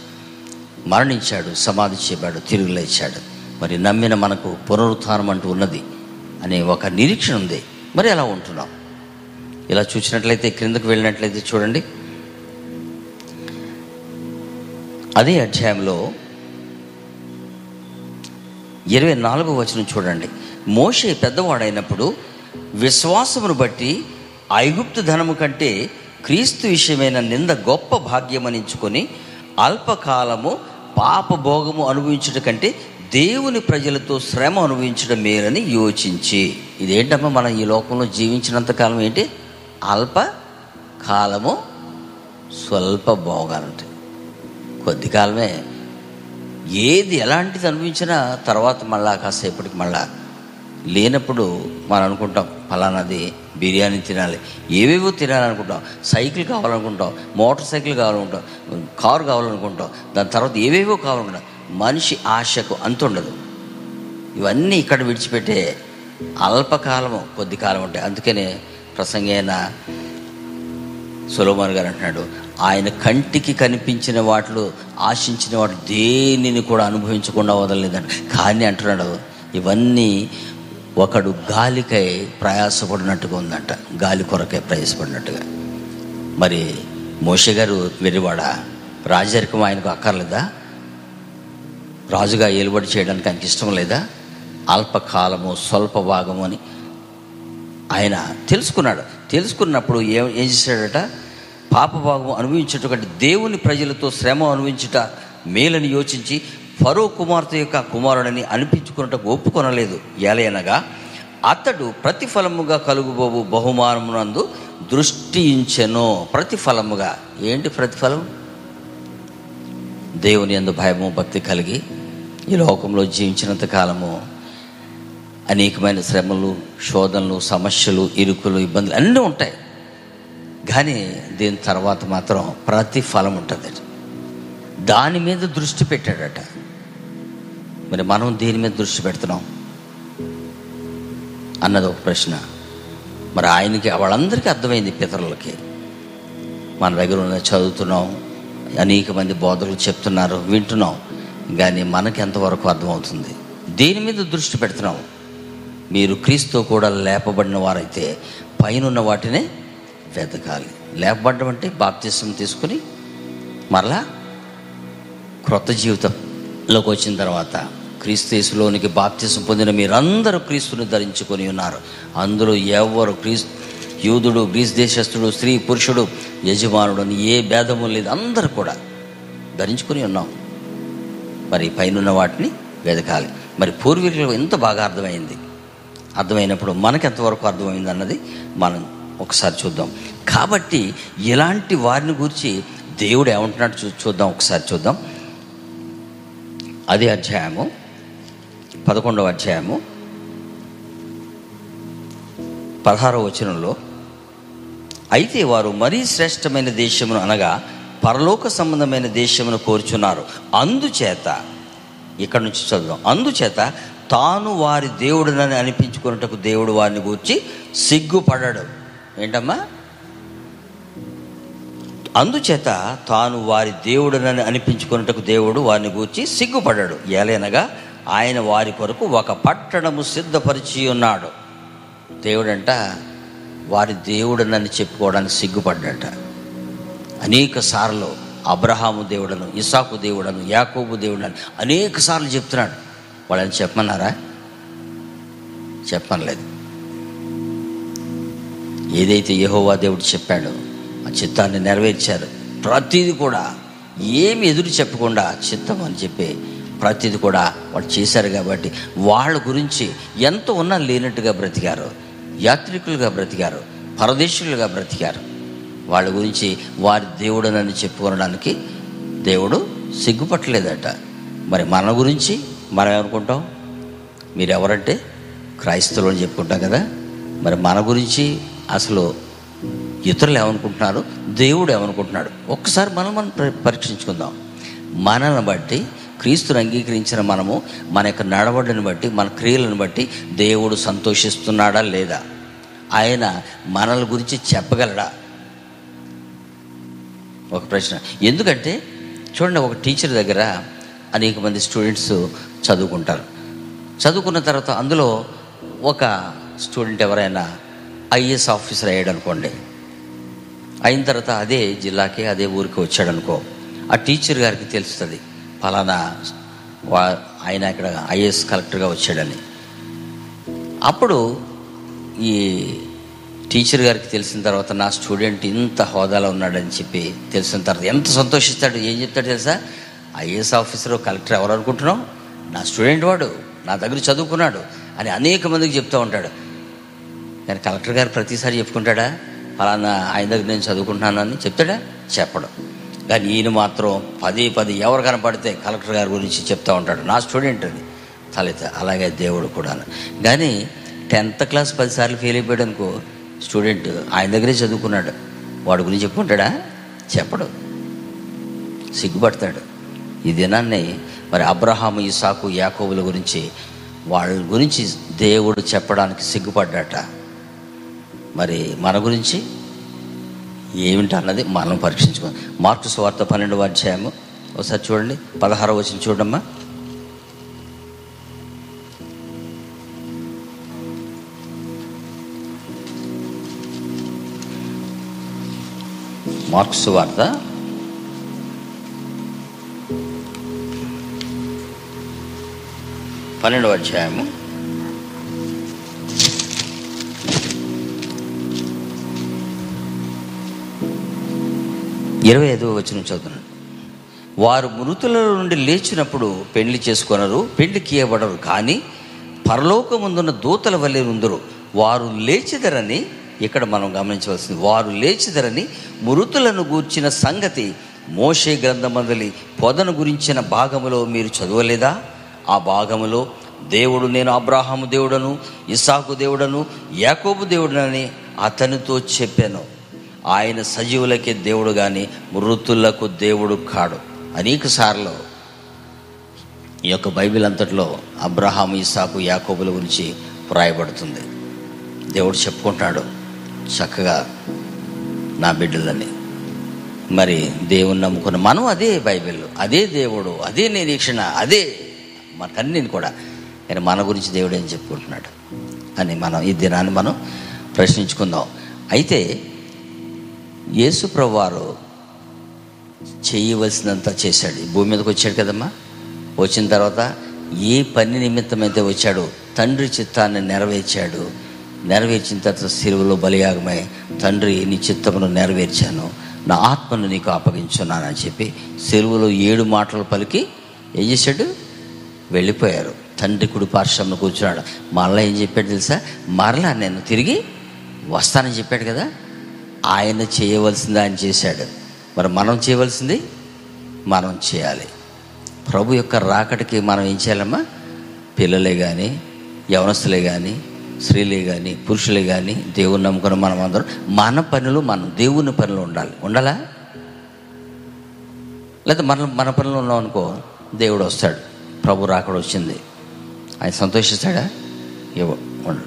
మరణించాడు సమాధి చేయబాడు తిరుగు లేచాడు. మరి నమ్మిన మనకు పునరుత్నం అంటూ ఉన్నది అనే ఒక నిరీక్షణ ఉంది. మరి ఎలా ఉంటున్నాం? ఇలా చూసినట్లయితే క్రిందకు వెళ్ళినట్లయితే చూడండి. అదే అధ్యాయంలో ఇరవై నాలుగో వచనం చూడండి. మోషే పెద్దవాడైనప్పుడు విశ్వాసమును బట్టి ఐగుప్తు ధనము కంటే క్రీస్తు విషయమైన నింద గొప్ప భాగ్యమనించుకొని అల్పకాలము పాపభోగము అనుభవించడం కంటే దేవుని ప్రజలతో శ్రమ అనుభవించడం మేలని యోచించి. ఇదేంటమ్మా మనం ఈ లోకంలో జీవించినంత కాలం ఏంటి? అల్ప కాలము స్వల్ప భోగాలంటే. కొద్ది కాలమే. ఏది ఎలాంటిది అనిపించినా తర్వాత మళ్ళా కాసేపటికి మళ్ళా లేనప్పుడు మనం అనుకుంటాం ఫలానాది బిర్యానీ తినాలి. ఏవేవో తినాలనుకుంటాం. సైకిల్ కావాలనుకుంటాం మోటార్ సైకిల్ కావాలనుకుంటాం కారు కావాలనుకుంటాం. దాని తర్వాత ఏవేవో కావాలనుకుంటాం. మనిషి ఆశకు అంత ఉండదు. ఇవన్నీ ఇక్కడ విడిచిపెట్టే అల్పకాలము కొద్ది కాలం ఉంటాయి. అందుకనే ప్రసంగైన సులోమాన్ గారు అంటున్నాడు ఆయన కంటికి కనిపించిన వాటిలో ఆశించిన వాటి దేనిని కూడా అనుభవించకుండా వదలలేదంట. కానీ అంటున్నాడు ఇవన్నీ ఒకడు గాలికై ప్రయాసపడినట్టుగా ఉందంట. గాలి కొరకై ప్రయాసపడినట్టుగా. మరి మోషే గారు వెరివాడ రాజరికం ఆయనకు అక్కర్లేదా? రాజుగా ఏలుబడి చేయడానికి ఆయనకి ఇష్టం లేదా? అల్పకాలము స్వల్ప భాగము అని ఆయన తెలుసుకున్నాడు. తెలుసుకున్నప్పుడు ఏం ఏం చేశాడట? పాపభాగం అనుభవించేటటువంటి దేవుని ప్రజలతో శ్రమ అనుభవించుట మేలని యోచించి ఫరో కుమార్తె యొక్క కుమారుడని అనిపించుకున్నట్టు ఒప్పుకొనలేదు. ఎలయనగా అతడు ప్రతిఫలముగా కలుగుబోవు బహుమానమునందు దృష్టించెను ప్రతిఫలముగా. ఏంటి ప్రతిఫలం? దేవుని ఎందు భయము భక్తి కలిగి ఈ లోకంలో జీవించినంత కాలము అనేకమైన శ్రమలు శోధనలు సమస్యలు ఇరుకులు ఇబ్బందులు అన్నీ ఉంటాయి. కానీ దీని తర్వాత మాత్రం ప్రతిఫలం ఉంటుంది. దాని మీద దృష్టి పెట్టాడట. మరి మనం దేని మీద దృష్టి పెడుతున్నాం? అన్నది ఒక ప్రశ్న. మరి ఆయనకి వాళ్ళందరికీ అర్థమైంది పితరులకి. మన దగ్గర ఉన్న చదువుతున్నాం అనేక మంది బోధకులు చెప్తున్నారు వింటున్నాం కానీ మనకి ఎంతవరకు అర్థమవుతుంది? దేని మీద దృష్టి పెడుతున్నాం. మీరు క్రీస్తు కూడా లేపబడిన వారైతే పైనున్న వాటినే వెతకాలి లేపబడడం అంటే బాప్తిసం తీసుకుని మరలా క్రొత్త జీవితంలోకి వచ్చిన తర్వాత క్రీస్తులోనికి బాప్తిసం పొందిన మీరందరూ క్రీస్తుని ధరించుకొని ఉన్నారు. అందులో ఎవరు క్రీస్తు యూదుడు గ్రీస్ దేశస్థుడు స్త్రీ పురుషుడు యజమానుడు అని ఏ భేదము లేదు. అందరూ కూడా ధరించుకొని ఉన్నాం. మరి పైనున్న వాటిని వెతకాలి మరి పూర్వీకులకు ఎంత బాగా అర్థమైంది. అర్థమైనప్పుడు మనకెంతవరకు అర్థమైంది అన్నది మనం ఒకసారి చూద్దాం. కాబట్టి ఇలాంటి వారిని గురించి దేవుడు ఏమంటున్నాడు చూ చూద్దాం ఒకసారి చూద్దాం. అదే అధ్యాయము పదకొండవ అధ్యాయము పదహారవ వచనంలో అయితే వారు మరీ శ్రేష్టమైన దేశమును అనగా పరలోక సంబంధమైన దేశమును కోరుచున్నారు. అందుచేత ఇక్కడ నుంచి చదువుదాం అందుచేత తాను వారి దేవుడునని అనిపించుకున్నటకు దేవుడు వారిని గూర్చి సిగ్గుపడడు. ఏంటమ్మా? అందుచేత తాను వారి దేవుడునని అనిపించుకున్నట్టుకు దేవుడు వారిని గూర్చి సిగ్గుపడ్డాడు ఏలైనగా ఆయన వారి కొరకు ఒక పట్టణము సిద్ధపరిచి ఉన్నాడు. దేవుడంట వారి దేవుడునని చెప్పుకోవడానికి సిగ్గుపడ్డట. అనేక సార్లు అబ్రహాము దేవుడను ఇసాకు దేవుడను యాకోబు దేవుడని అనేక సార్లు చెప్తున్నాడు. వాళ్ళని చెప్పమన్నారా? చెప్పనలేదు. ఏదైతే యహోవా దేవుడు చెప్పాడో ఆ చిత్తాన్ని నెరవేర్చారు. ప్రతిది కూడా ఏమి ఎదురు చెప్పకుండా చిత్తం అని చెప్పి ప్రతిదీ కూడా వాళ్ళు చేశారు కాబట్టి వాళ్ళ గురించి ఎంత ఉన్నా లేనట్టుగా బ్రతికారు. యాత్రికులుగా బ్రతికారు. పరదేశులుగా బ్రతికారు. వాళ్ళ గురించి వారి దేవుడనని చెప్పుకోవడానికి దేవుడు సిగ్గుపట్టలేదట. మరి మన గురించి మనం ఏమనుకుంటాం మీరు ఎవరంటే క్రైస్తవులు అని చెప్పుకుంటాం కదా. మరి మన గురించి అసలు ఇతరులు ఏమనుకుంటున్నారు? దేవుడు ఏమనుకుంటున్నాడు? ఒక్కసారి మనం మనం పరీక్షించుకుందాం. మనల్ని బట్టి క్రీస్తుని అంగీకరించిన మనము మన యొక్క నడవడిని బట్టి మన క్రియలను బట్టి దేవుడు సంతోషిస్తున్నాడా లేదా? ఆయన మనల గురించి చెప్పగలడా? ఒక ప్రశ్న. ఎందుకంటే చూడండి ఒక టీచర్ దగ్గర అనేక మంది స్టూడెంట్స్ చదువుకుంటారు. చదువుకున్న తర్వాత అందులో ఒక స్టూడెంట్ ఎవరైనా ఐఏఎస్ ఆఫీసర్ అయ్యాడు అనుకోండి అయిన తర్వాత అదే జిల్లాకి అదే ఊరికి వచ్చాడు అనుకో ఆ టీచర్ గారికి తెలుస్తుంది ఫలానా వా ఆయన ఇక్కడ ఐఏఎస్ కలెక్టర్గా వచ్చాడని. అప్పుడు ఈ టీచర్ గారికి తెలిసిన తర్వాత నా స్టూడెంట్ ఇంత హోదాలో ఉన్నాడని చెప్పి తెలిసిన తర్వాత ఎంత సంతోషిస్తాడు ఏం చెప్తాడు తెలుసా? ఐఏఎస్ ఆఫీసర్ కలెక్టర్ ఎవరు అనుకుంటున్నావు నా స్టూడెంట్ వాడు నా దగ్గర చదువుకున్నాడు అని అనేక మందికి చెప్తూ ఉంటాడు. కానీ కలెక్టర్ గారు ప్రతిసారి చెప్పుకుంటాడా? ఫలానా ఆయన దగ్గర నేను చదువుకుంటున్నానని చెప్తాడా? చెప్పడు. కానీ ఈయన మాత్రం పది పది ఎవరు కనపడితే కలెక్టర్ గారి గురించి చెప్తా ఉంటాడు. నా స్టూడెంట్ అని తలెత్త. అలాగే దేవుడు కూడా కానీ టెన్త్ క్లాస్ పదిసార్లు ఫెయిల్ అయిపోయాడు అనుకో స్టూడెంట్ ఆయన దగ్గరే చదువుకున్నాడు. వాడి గురించి చెప్పుకుంటాడా? చెప్పడు. సిగ్గుపడతాడు. ఈ దినాన్ని మరి అబ్రహాము ఇసాకు యాకోబుల గురించి వాళ్ళ గురించి దేవుడు చెప్పడానికి సిగ్గుపడ్డాట. మరి మన గురించి ఏమిటి అన్నది మనం పరీక్షించుకో. మార్కు స్వార్థ పన్నెండవ అధ్యాయము. ఒకసారి చూడండి. పదహారవ వచ్చిన చూడమ్మా. మార్క్స్ వార్త పన్నెండవ అధ్యాయము. ఇరవై ఐదవ వచ్చిన చదువుతున్నాను. వారు మృతుల నుండి లేచినప్పుడు పెళ్ళి చేసుకొనరు పెళ్ళి కీయబడరు కానీ పరలోకముందున్న దూతల వల్లే ఉందరు వారు లేచిదరని ఇక్కడ మనం గమనించవలసింది. వారు లేచిదరని మృతులను గూర్చిన సంగతి మోషే గ్రంథమందలి పొదను గురించిన భాగములో మీరు చదవలేదా? ఆ భాగములో దేవుడు నేను అబ్రాహాము దేవుడను ఇసాకు దేవుడను యాకోబు దేవుడనని అతనితో చెప్పాను. ఆయన సజీవులకే దేవుడు కానీ మృతులకు దేవుడు కాడు. అనేక సార్లు ఈ యొక్క బైబిల్ అంతట్లో అబ్రహాం ఇసాకు యాకోబుల గురించి వ్రాయబడుతుంది. దేవుడు చెప్పుకుంటాడు చక్కగా నా బిడ్డలని. మరి దేవుని నమ్ముకున్న మనం అదే బైబిల్ అదే దేవుడు అదే నిరీక్షణ అదే మనకన్నీ కూడా. కానీ మన గురించి దేవుడు ఏం చెప్పుకుంటున్నాడు అని మనం ఈ దినాన్ని మనం ప్రశ్నించుకుందాం. అయితే యేసు ప్రభువారు చేయవలసినంత చేశాడు. భూమి మీదకి వచ్చాడు కదమ్మా? వచ్చిన తర్వాత ఏ పని నిమిత్తమైతే వచ్చాడో తండ్రి చిత్తాన్ని నెరవేర్చాడు. నెరవేర్చిన తర్వాత సిరువులో బలియాగమై తండ్రి నీ చిత్తమును నెరవేర్చాను. నా ఆత్మను నీకు అప్పగించున్నానని చెప్పి సెరువులో ఏడు మాటలు పలికి ఏం చేశాడు? వెళ్ళిపోయారు. తండ్రి కుడి పార్శ్వంలో కూర్చున్నాడు. మరలా ఏం చెప్పాడు తెలుసా? మరలా నేను తిరిగి వస్తానని చెప్పాడు కదా? ఆయన చేయవలసింది ఆయన చేశాడు. మరి మనం చేయవలసింది? మనం చేయాలి. ప్రభు యొక్క రాకడికి మనం ఏం చేయాలమ్మా? పిల్లలే కానీ యవనస్తులే కానీ స్త్రీలే కానీ పురుషులే కానీ దేవుని నమ్ముకుని మనం అందరం మన పనులు మనం దేవుని పనులు ఉండాలి. ఉండాలా? లేదా మన మన పనులు ఉన్నాం అనుకో దేవుడు వస్తాడు. ప్రభు రాకడ వచ్చింది. ఆయన సంతోషిస్తాడా? ఇవ్వ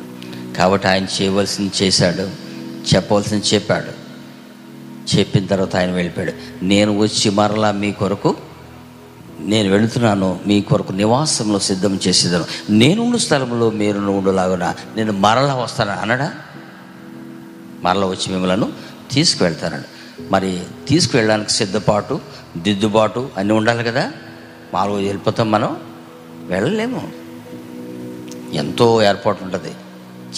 కాబట్టి ఆయన చేయవలసింది చేశాడు. చెప్పవలసింది చెప్పాడు. చెప్పిన తర్వాత ఆయన వెళ్ళిపోయాడు. నేను వచ్చి మరలా మీ కొరకు నేను వెళుతున్నాను మీ కొరకు నివాసంలో సిద్ధం చేసేదాను. నేనుండు స్థలంలో మీరు ఉండులాగున. నేను మరలా వస్తాను అనడా? మరలా వచ్చి మిమ్మల్ని తీసుకువెళ్తానండి. మరి తీసుకువెళ్ళడానికి సిద్ధపాటు దిద్దుబాటు అన్నీ ఉండాలి కదా? మాలో వెళ్ళిపోతాం మనం. వెళ్ళలేము. ఎంతో ఏర్పాటు ఉంటుంది.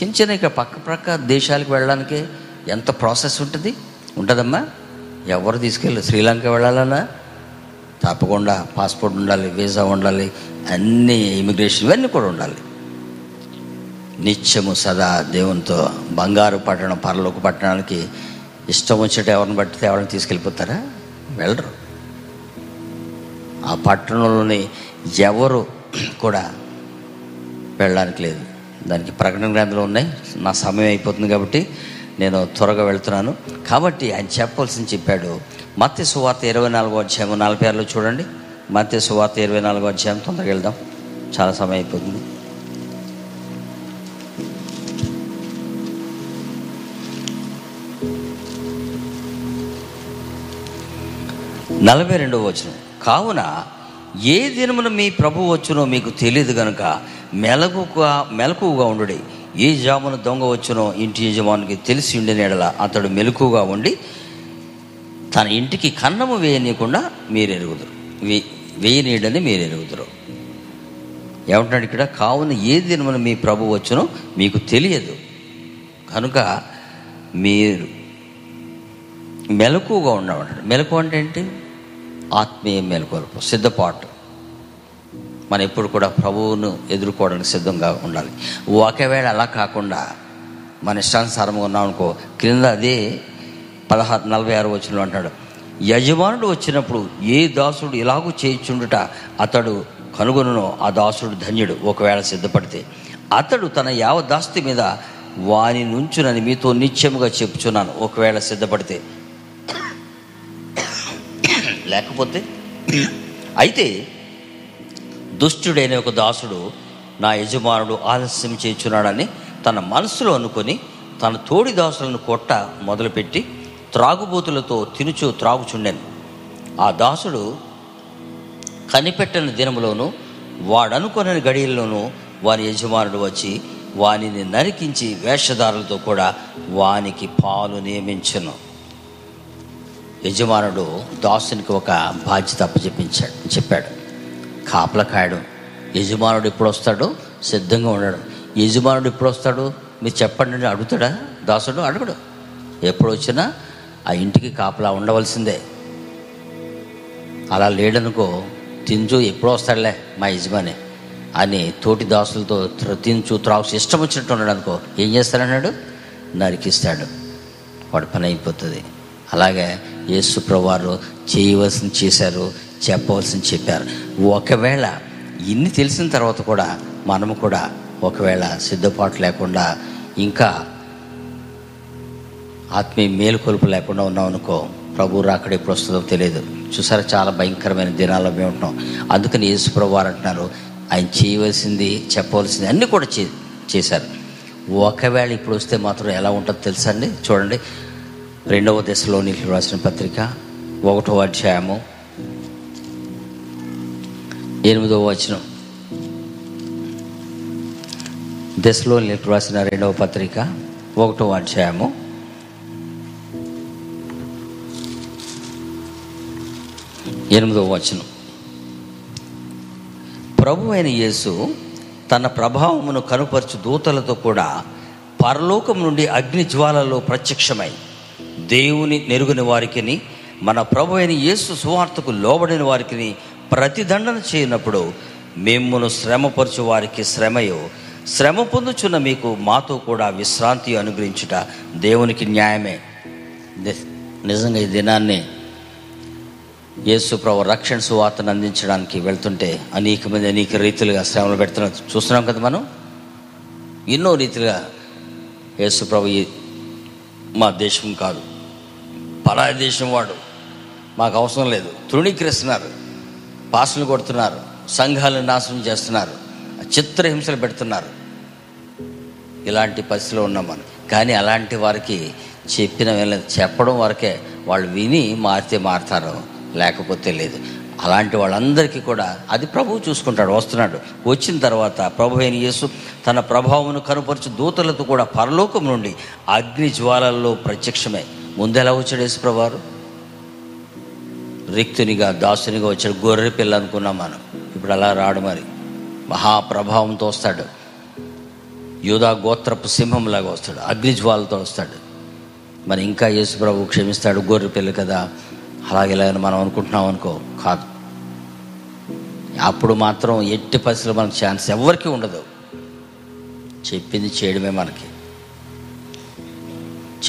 చిన్న చిన్న ఇక పక్క ప్రక్క దేశాలకు వెళ్ళడానికి ఎంత ప్రాసెస్ ఉంటుంది? ఉంటుందమ్మా. ఎవరు తీసుకెళ్ళి శ్రీలంక వెళ్ళాలన్నా తప్పకుండా పాస్పోర్ట్ ఉండాలి వీసా ఉండాలి అన్ని ఇమిగ్రేషన్ ఇవన్నీ కూడా ఉండాలి. నిత్యము సదా దేవునితో బంగారు పట్టణం పరలోక పట్టణానికి ఇష్టం వచ్చేట ఎవరిని బట్టి ఎవరిని తీసుకెళ్ళిపోతారా? వెళ్ళరు. ఆ పట్టణంలోని ఎవరు కూడా వెళ్ళడానికి లేదు. దానికి ప్రకటన గ్రంథాలు ఉన్నాయి. నా సమయం అయిపోతుంది కాబట్టి నేను త్వరగా వెళ్తున్నాను. కాబట్టి ఆయన చెప్పవలసింది చెప్పాడు. మత్స్య సువార్త ఇరవై నాలుగో అధ్యాయం నలభై ఆరులో చూడండి. మత్స్య సువార్త ఇరవై నాలుగో అధ్యాయం తొందరగా వెళ్దాం. చాలా సమయం అయిపోతుంది. నలభై రెండవ వచనం. కావున ఏ దినమున మీ ప్రభు వచ్చునో మీకు తెలియదు గనుక మెలకుగా మెలకుగా ఉండుడి. ఏ జామున దొంగ వచ్చునో ఇంటి యజమానికి తెలిసి ఉండిన ఎడల అతడు మెలకుగా ఉండి తన ఇంటికి కన్నము వేయనీయకుండా మీరు ఎరుగుదురు వే వేయనీయడని మీరు ఎరుగుదురు ఏమంటున్నాడు ఇక్కడ? కావున ఏ దినమున మీ ప్రభు వచ్చునో మీకు తెలియదు. కనుక మీరు మెలకుగా ఉండమంటాడు. మెలకు అంటే ఏంటి? ఆత్మీయ మెలకువలు సిద్ధపాటు. మనం ఎప్పుడు కూడా ప్రభువును ఎదుర్కోవడానికి సిద్ధంగా ఉండాలి. ఒకవేళ అలా కాకుండా మన ఇష్టానుసారంగా ఉన్నాం అనుకో క్రింద అదే పదహారు నలభై ఆరు వచ్చిన అంటాడు యజమానుడు వచ్చినప్పుడు ఏ దాసుడు ఇలాగూ చేయించుండుట అతడు కనుగొనునో ఆ దాసుడు ధన్యుడు ఒకవేళ సిద్ధపడితే. అతడు తన యావ దాస్తి మీద వాని నుంచునని మీతో నిత్యముగా చెప్పుచున్నాను ఒకవేళ సిద్ధపడితే. లేకపోతే? అయితే దుష్టుడైన ఒక దాసుడు నా యజమానుడు ఆలస్యం చేస్తున్నాడని తన మనసులో అనుకొని తన తోడి దాసులను కొట్ట మొదలుపెట్టి త్రాగుబోతులతో తినుచు త్రాగుచుండెను. ఆ దాసుడు కనిపెట్టని దినములోనూ వాడనుకొనని గడియల్లోనూ వాని యజమానుడు వచ్చి వానిని నరికించి వేషధారులతో కూడా వానికి పాలు నియమించను. యజమానుడు దాసునికి ఒక బాధ్యత అప్పచెప్పించాడు చెప్పాడు. కాపలా కాయడం యజమానుడు ఎప్పుడు వస్తాడో సిద్ధంగా ఉండడం. యజమానుడు ఎప్పుడు వస్తాడు మీరు చెప్పండి అని అడుగుతాడా? దాసుడు అడగడు. ఎప్పుడు వచ్చినా ఆ ఇంటికి కాపలా ఉండవలసిందే. అలా లేడనుకో తించు ఎప్పుడు వస్తాడులే మా యజమాని. అని తోటి దాసులతో తించు త్రాసు ఇష్టం వచ్చినట్టు ఉన్నాడు అనుకో ఏం చేస్తాడన్నాడు? నరికిస్తాడు. వాడి పని అయిపోతుంది. అలాగే యేసుప్రవారు చేయవలసింది చేశారు చెప్పవలసింది చెప్పారు. ఒకవేళ ఇన్ని తెలిసిన తర్వాత కూడా మనము కూడా ఒకవేళ సిద్ధపాటు లేకుండా ఇంకా ఆత్మీయ మేలుకొలుపు లేకుండా ఉన్నాం అనుకో ప్రభు రాకడ ఎప్పుడు వస్తుందో తెలియదు. చూసారా చాలా భయంకరమైన దినాల్లో మేము ఉంటున్నాం. అందుకని యేసు వారు అంటున్నారు ఆయన చేయవలసింది చెప్పవలసింది అన్నీ కూడా చే చేశారు. ఒకవేళ ఇప్పుడు వస్తే మాత్రం ఎలా ఉంటుందో తెలుసా అండి? చూడండి. రెండవ దశలో నీళ్ళు రాసిన పత్రిక ఒకటో అధ్యాయము ఎనిమిదవ వచనం. దశలో రాసిన రెండవ పత్రిక ఒకటో అధ్యాయము ఎనిమిదవ వచనం. ప్రభు అయిన యేసు తన ప్రభావమును కనుపరచు దూతలతో కూడా పరలోకం నుండి అగ్ని జ్వాలలో ప్రత్యక్షమై దేవుని నెరుగుని వారికిని మన ప్రభు అయిన యేసు సువార్తకు లోబడిన వారికిని ప్రతిదండన చేయనప్పుడు మిమ్మను శ్రమపరచు వారికి శ్రమయో. శ్రమ పొందుచున్న మీకు మాతో కూడా విశ్రాంతి అనుగ్రహించుట దేవునికి న్యాయమే. ని- నిజంగా ఈ దినాన్ని యేసు ప్రభు రక్షణ సువార్తను అందించడానికి వెళ్తుంటే అనేక మంది అనేక రీతిలుగా శ్రమలు పెడుతున్నారు చూస్తున్నాం కదా మనం? ఎన్నో రీతిలుగా యేసు ప్రభు మా దేశం కాదు. పరాయి దేశం వాడు. మాకు అవసరం లేదు. తృణీకరిస్తున్నారు. పాసులు కొడుతున్నారు. సంఘాలను నాశనం చేస్తున్నారు. చిత్రహింసలు పెడుతున్నారు. ఇలాంటి పరిస్థితిలో ఉన్నాం మనం. కానీ అలాంటి వారికి చెప్పిన చెప్పడం వరకే వాళ్ళు విని మారితే మారుతారు. లేకపోతే లేదు. అలాంటి వాళ్ళందరికీ కూడా అది ప్రభువు చూసుకుంటాడు వస్తున్నాడు. వచ్చిన తర్వాత ప్రభు అయిన యేసు తన ప్రభావమును కనుపరిచి దూతలతో కూడా పరలోకం నుండి అగ్ని జ్వాలల్లో ప్రత్యక్షమే ముందు ఎలా వచ్చాడు యేసు ప్రభువారు రిక్తునిగా దాసునిగా వచ్చాడు. గొర్రె పిల్ల అనుకున్నాం మనం. ఇప్పుడు అలా రాడు మరి. మహాప్రభావంతో వస్తాడు. యూదా గోత్రపు సింహంలాగా వస్తాడు. అగ్నిజ్వాలతో వస్తాడు. మరి ఇంకా యేసు ప్రభు క్షమిస్తాడు. గొర్రె పిల్ల కదా. అలాగే మనం అనుకుంటున్నాం అనుకో. కాదు. అప్పుడు మాత్రం ఎట్టి పరిస్థితులు మనకు ఛాన్స్ ఎవరికీ ఉండదు. చెప్పింది చేయడమే మనకి.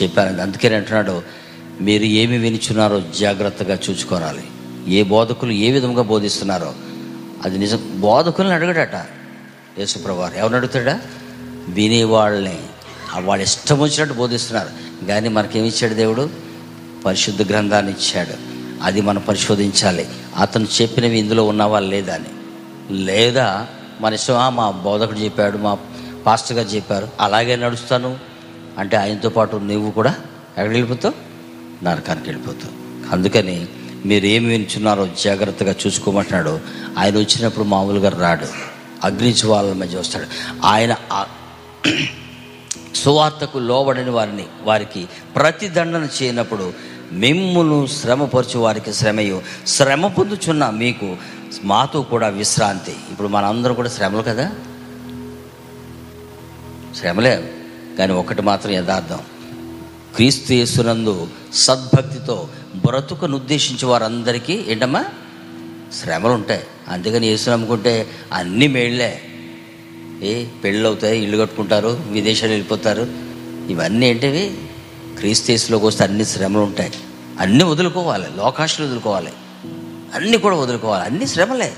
చెప్పాను అందుకని అంటున్నాడు మీరు ఏమి వినిచున్నారో జాగ్రత్తగా చూసుకోవాలి ఏ బోధకులు ఏ విధంగా బోధిస్తున్నారో అది నిజం. బోధకుల్ని అడగడట యేసుప్రభారు ఎవరిని అడుగుతాడా? వినేవాళ్ళని. ఆ ఇష్టం వచ్చినట్టు బోధిస్తున్నారు. కానీ మనకేమి ఇచ్చాడు దేవుడు? పరిశుద్ధ గ్రంథాన్ని ఇచ్చాడు. అది మనం పరిశోధించాలి. అతను చెప్పినవి ఇందులో ఉన్నవా లేదా అని. లేదా మన ఇష్టం మా బోధకుడు చెప్పాడు మా పాస్టర్ గారు చెప్పారు అలాగే నడుస్తాను. అంటే ఆయనతో పాటు నువ్వు కూడా ఎక్కడికి వెళ్ళిపోతావు? నరకానికి వెళ్ళిపోతావు. అందుకని మీరు ఏమి వింటున్నారో జాగ్రత్తగా చూసుకోమంటున్నాడు. ఆయన వచ్చినప్పుడు మామూలుగా రాడు. అగ్నిజ్వాల మధ్య వస్తాడు. ఆయన సువార్తకు లోబడని వారిని వారికి ప్రతిదండన చేయనప్పుడు మిమ్మును శ్రమపరచు వారికి శ్రమయు. శ్రమ పొందుచున్న మీకు మాతో కూడా విశ్రాంతి. ఇప్పుడు మనందరం కూడా శ్రమలు కదా? శ్రమలే. కానీ ఒకటి మాత్రం యథార్థం. క్రీస్తు యేసునందు సద్భక్తితో బ్రతుకును ఉద్దేశించే వారందరికీ ఏంటమ్మా? శ్రమలు ఉంటాయి అందుకని యేసు నమ్ముకుంటే అన్నీ మేళ్ళే ఏ పెళ్ళి అవుతాయి ఇల్లు కట్టుకుంటారు విదేశాలు వెళ్ళిపోతారు. ఇవన్నీ ఏంటివి? క్రీస్తేసులోకి వస్తే అన్ని శ్రమలు ఉంటాయి అన్నీ వదులుకోవాలి లోకాశలు వదులుకోవాలి. అన్నీ కూడా వదులుకోవాలి అన్ని శ్రమలే.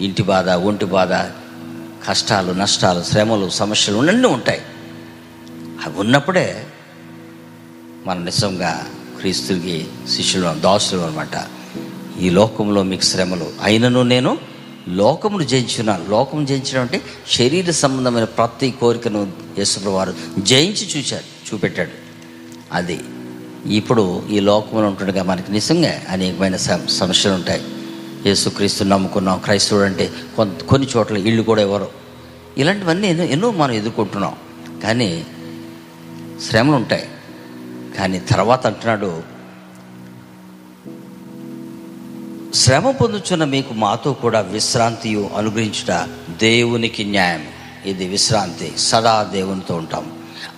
ఇంటి బాధ ఒంటి బాధ కష్టాలు నష్టాలు శ్రమలు సమస్యలు అన్నీ ఉంటాయి. అవి ఉన్నప్పుడే మన నిజంగా క్రీస్తుకి శిష్యులు దాసులు అనమాట ఈ లోకంలో మీకు శ్రమలు. అయినను నేను లోకమును జయించున్నాను లోకం జయించడం అంటే శరీర సంబంధమైన ప్రతి కోరికను యేసుప్రభు వారు జయించి చూశారు చూపెట్టాడు. అది ఇప్పుడు ఈ లోకంలో ఉంటుండగా మనకి నిజంగా అనేకమైన సమ- సమస్యలు ఉంటాయి. యేసుక్రీస్తు నమ్ముకున్నాం క్రైస్తవుడు అంటే కొంత కొన్ని చోట్ల ఇళ్ళు కూడా ఇవ్వరు ఇలాంటివన్నీ ఎన్నో ఎన్నో మనం ఎదుర్కొంటున్నాం. కానీ శ్రమలు ఉంటాయి కానీ తర్వాత అంటున్నాడు శ్రమ పొందుచున్న మీకు మాతో కూడా విశ్రాంతి అనుగ్రహించుట దేవునికి న్యాయం. ఇది విశ్రాంతి. సదా దేవునితో ఉంటాం.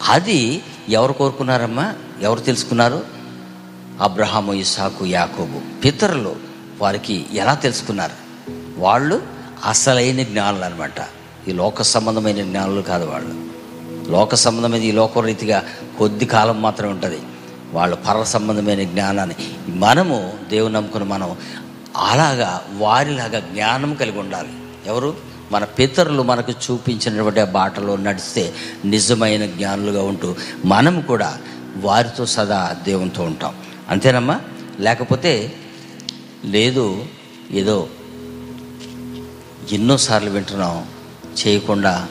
అది ఎవరు కోరుకున్నారమ్మా? ఎవరు తెలుసుకున్నారు? అబ్రహాము ఇసాకు యాకోబు. పితరులు వారికి ఎలా తెలుసుకున్నారు? వాళ్ళు అసలైన జ్ఞానులు అనమాట ఈ లోక సంబంధమైన జ్ఞానులు కాదు వాళ్ళు. లోక సంబంధమైన ఈ లోక రీతిగా కొద్ది కాలం మాత్రమే ఉంటుంది. వాళ్ళు పర సంబంధమైన జ్ఞానాన్ని. మనము దేవుని నమ్ముకుని మనం అలాగా వారిలాగా జ్ఞానం కలిగి ఉండాలి. ఎవరు? మన పితరులు మనకు చూపించినటువంటి ఆ బాటలో నడిస్తే నిజమైన జ్ఞానులుగా ఉంటూ మనం కూడా వారితో సదా దేవునితో ఉంటాం. అంతేనమ్మా? లేకపోతే లేదు ఏదో ఎన్నోసార్లు వింటున్నాం చేయకుండా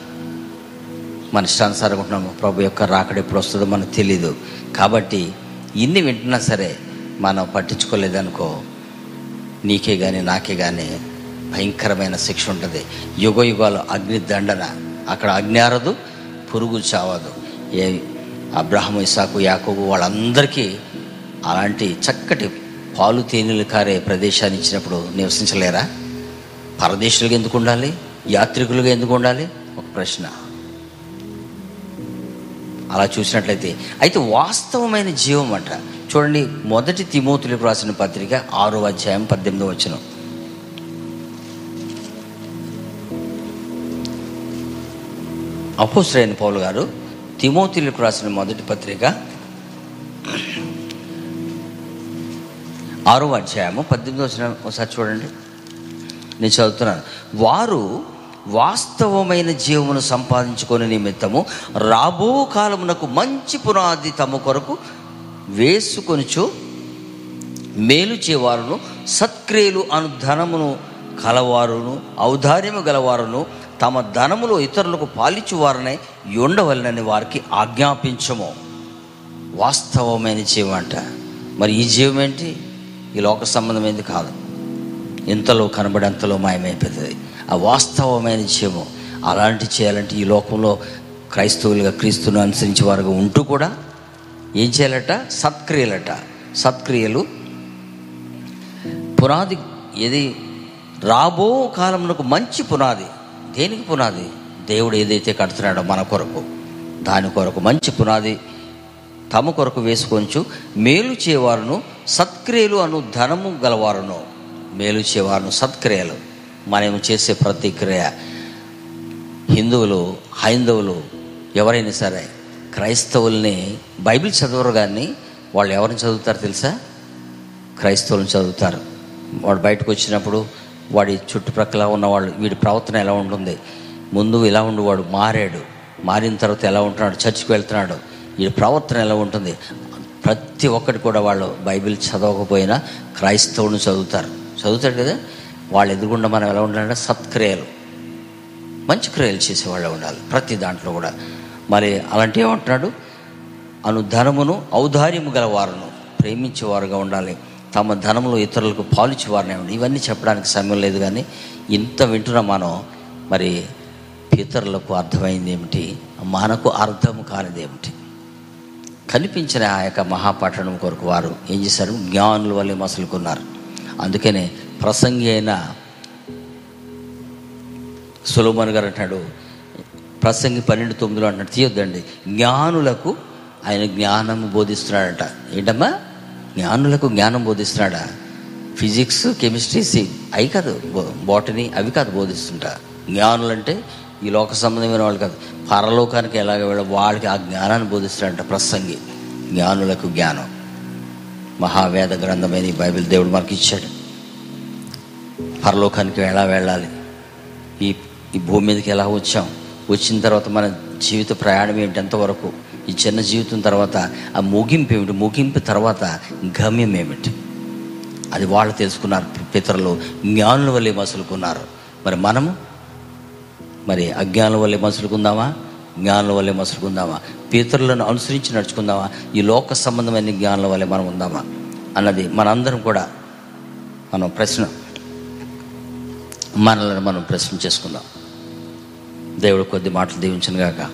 మన ఇష్టానుసారం ఉంటున్నాము ప్రభు యొక్క రాకడ ఎప్పుడు వస్తుందో మనకు తెలీదు. కాబట్టి ఇన్ని వింటున్నా సరే మనం పట్టించుకోలేదనుకో నీకే కానీ నాకే కానీ భయంకరమైన శిక్ష ఉంటుంది. యుగ యుగాలు అగ్ని దండన. అక్కడ అగ్ని ఆరదు పురుగు చావదు. ఏ అబ్రహం ఇసాకు యాకోబు వాళ్ళందరికీ అలాంటి చక్కటి పాలు తేనెలు కారే ప్రదేశాన్ని ఇచ్చినప్పుడు నివసించలేరా? పరదేశులుగా ఎందుకు ఉండాలి? యాత్రికులుగా ఎందుకు ఉండాలి? ఒక ప్రశ్న. అలా చూసినట్లయితే. అయితే వాస్తవమైన జీవం అంట. చూడండి మొదటి తిమోతులకు రాసిన పత్రిక ఆరో అధ్యాయం పద్దెనిమిదో వచ్చిన అపోసరైన పౌలు గారు తిమోతులకు రాసిన మొదటి పత్రిక ఆరో అధ్యాయము పద్దెనిమిదో వచ్చిన ఒకసారి చూడండి. నేను చదువుతున్నాను. వారు వాస్తవమైన జీవమును సంపాదించుకొని నిమిత్తము రాబో కాలమునకు మంచి పునాది తమ కొరకు వేసుకొనిచు మేలు చేవారును సత్క్రియలు అను ధనమును కలవారును ఔదార్యము గలవారును తమ ధనములో ఇతరులకు పాలించువారనే ఉండవలనని వారికి ఆజ్ఞాపించము. వాస్తవమైన జీవం అంట. మరి ఈ జీవం ఏంటి? ఈ లోక సంబంధమైనది కాదు. ఇంతలో కనబడేంతలో మాయమైపోతుంది. ఆ వాస్తవమైన విషయము. అలాంటి చేయాలంటే ఈ లోకంలో క్రైస్తవులుగా క్రీస్తును అనుసరించే వారుగా ఉంటూ కూడా ఏం చేయాలట? సత్క్రియలట. సత్క్రియలు పునాది ఏది? రాబో కాలంలో మంచి పునాది. దేనికి పునాది? దేవుడు ఏదైతే కడుతున్నాడో మన కొరకు. దాని కొరకు మంచి పునాది తమ కొరకు వేసుకొంచు మేలు చేయవారును సత్క్రియలు అను ధనము గలవారును. మేలు చేయవారును సత్క్రియలు. మనం చేసే ప్రతిక్రియ హిందువులు హైందవులు ఎవరైనా సరే క్రైస్తవుల్ని బైబిల్ చదవరు కానీ వాళ్ళు ఎవరిని చదువుతారు తెలుసా? క్రైస్తవులను చదువుతారు. వాడు బయటకు వచ్చినప్పుడు వాడి చుట్టుప్రక్కల ఉన్నవాళ్ళు వీడి ప్రవర్తన ఎలా ఉంటుంది? ముందు ఇలా ఉండి వాడు మారాడు. మారిన తర్వాత ఎలా ఉంటున్నాడు? చర్చికి వెళ్తున్నాడు. వీడి ప్రవర్తన ఎలా ఉంటుంది? ప్రతి ఒక్కటి కూడా వాళ్ళు బైబిల్ చదవకపోయినా క్రైస్తవుని చదువుతారు. చదువుతాడు కదా? వాళ్ళు ఎదురుగుండా మనం ఎలా ఉండాలంటే సత్క్రియలు. మంచి క్రియలు చేసేవాళ్ళు ఉండాలి. ప్రతి దాంట్లో కూడా. మరి అలాంటి ఏమంటున్నాడు? అను ధనమును ఔదార్యము గల వారును ప్రేమించేవారుగా ఉండాలి. తమ ధనములు ఇతరులకు పాలించేవారనే ఉండి ఇవన్నీ చెప్పడానికి సమయం లేదు కానీ ఇంత వింటున్న మనం. మరి ఇతరులకు అర్థమైంది ఏమిటి? మనకు అర్థం కానిది ఏమిటి? కనిపించిన ఆ యొక్క మహాపట్టణం కొరకు వారు ఏం చేశారు? జ్ఞానుల వల్లే మసలుకున్నారు. అందుకనే ప్రసంగి అయిన సులోమన్ గారు అంటాడు ప్రసంగి పన్నెండు తొమ్మిదిలో అంటాడు తీయొద్దండి. జ్ఞానులకు ఆయన జ్ఞానం బోధిస్తున్నాడట. ఏంటమ్మా? జ్ఞానులకు జ్ఞానం బోధిస్తున్నాడా? ఫిజిక్స్ కెమిస్ట్రీ సి అవి కాదు బాటనీ అవి కాదు బోధిస్తుంటా. జ్ఞానులు అంటే ఈ లోక సంబంధమైన వాళ్ళు కాదు. పరలోకానికి ఎలాగ వెళ్ళ వాళ్ళకి ఆ జ్ఞానాన్ని బోధిస్తాడంట ప్రసంగి. జ్ఞానులకు జ్ఞానం. మహావేద గ్రంథమైన ఈ బైబిల్ దేవుడు మనకి ఇచ్చాడు పరలోకానికి ఎలా వెళ్ళాలి? ఈ ఈ భూమి మీదకి ఎలా వచ్చాం? వచ్చిన తర్వాత మన జీవిత ప్రయాణం ఏమిటి ఎంతవరకు? ఈ చిన్న జీవితం తర్వాత ఆ ముగింపు ఏమిటి? ముగింపు తర్వాత గమ్యం ఏమిటి? అది వాళ్ళు తెలుసుకున్నారు. పితరులు జ్ఞానుల వల్లే మసులుకున్నారు. మరి మనము? మరి అజ్ఞానుల వల్లే మసులుకుందామా? జ్ఞానుల వల్లే మసులుకుందామా? పితరులను అనుసరించి నడుచుకుందామా? ఈ లోక సంబంధమైన జ్ఞానుల వల్లే మనం ఉందామా? అన్నది మనందరం కూడా మనం ప్రశ్న మనల్ని మనం ప్రశ్నించేసుకుందాం. దేవుడు కొద్ది మాటలు దీవించను గాక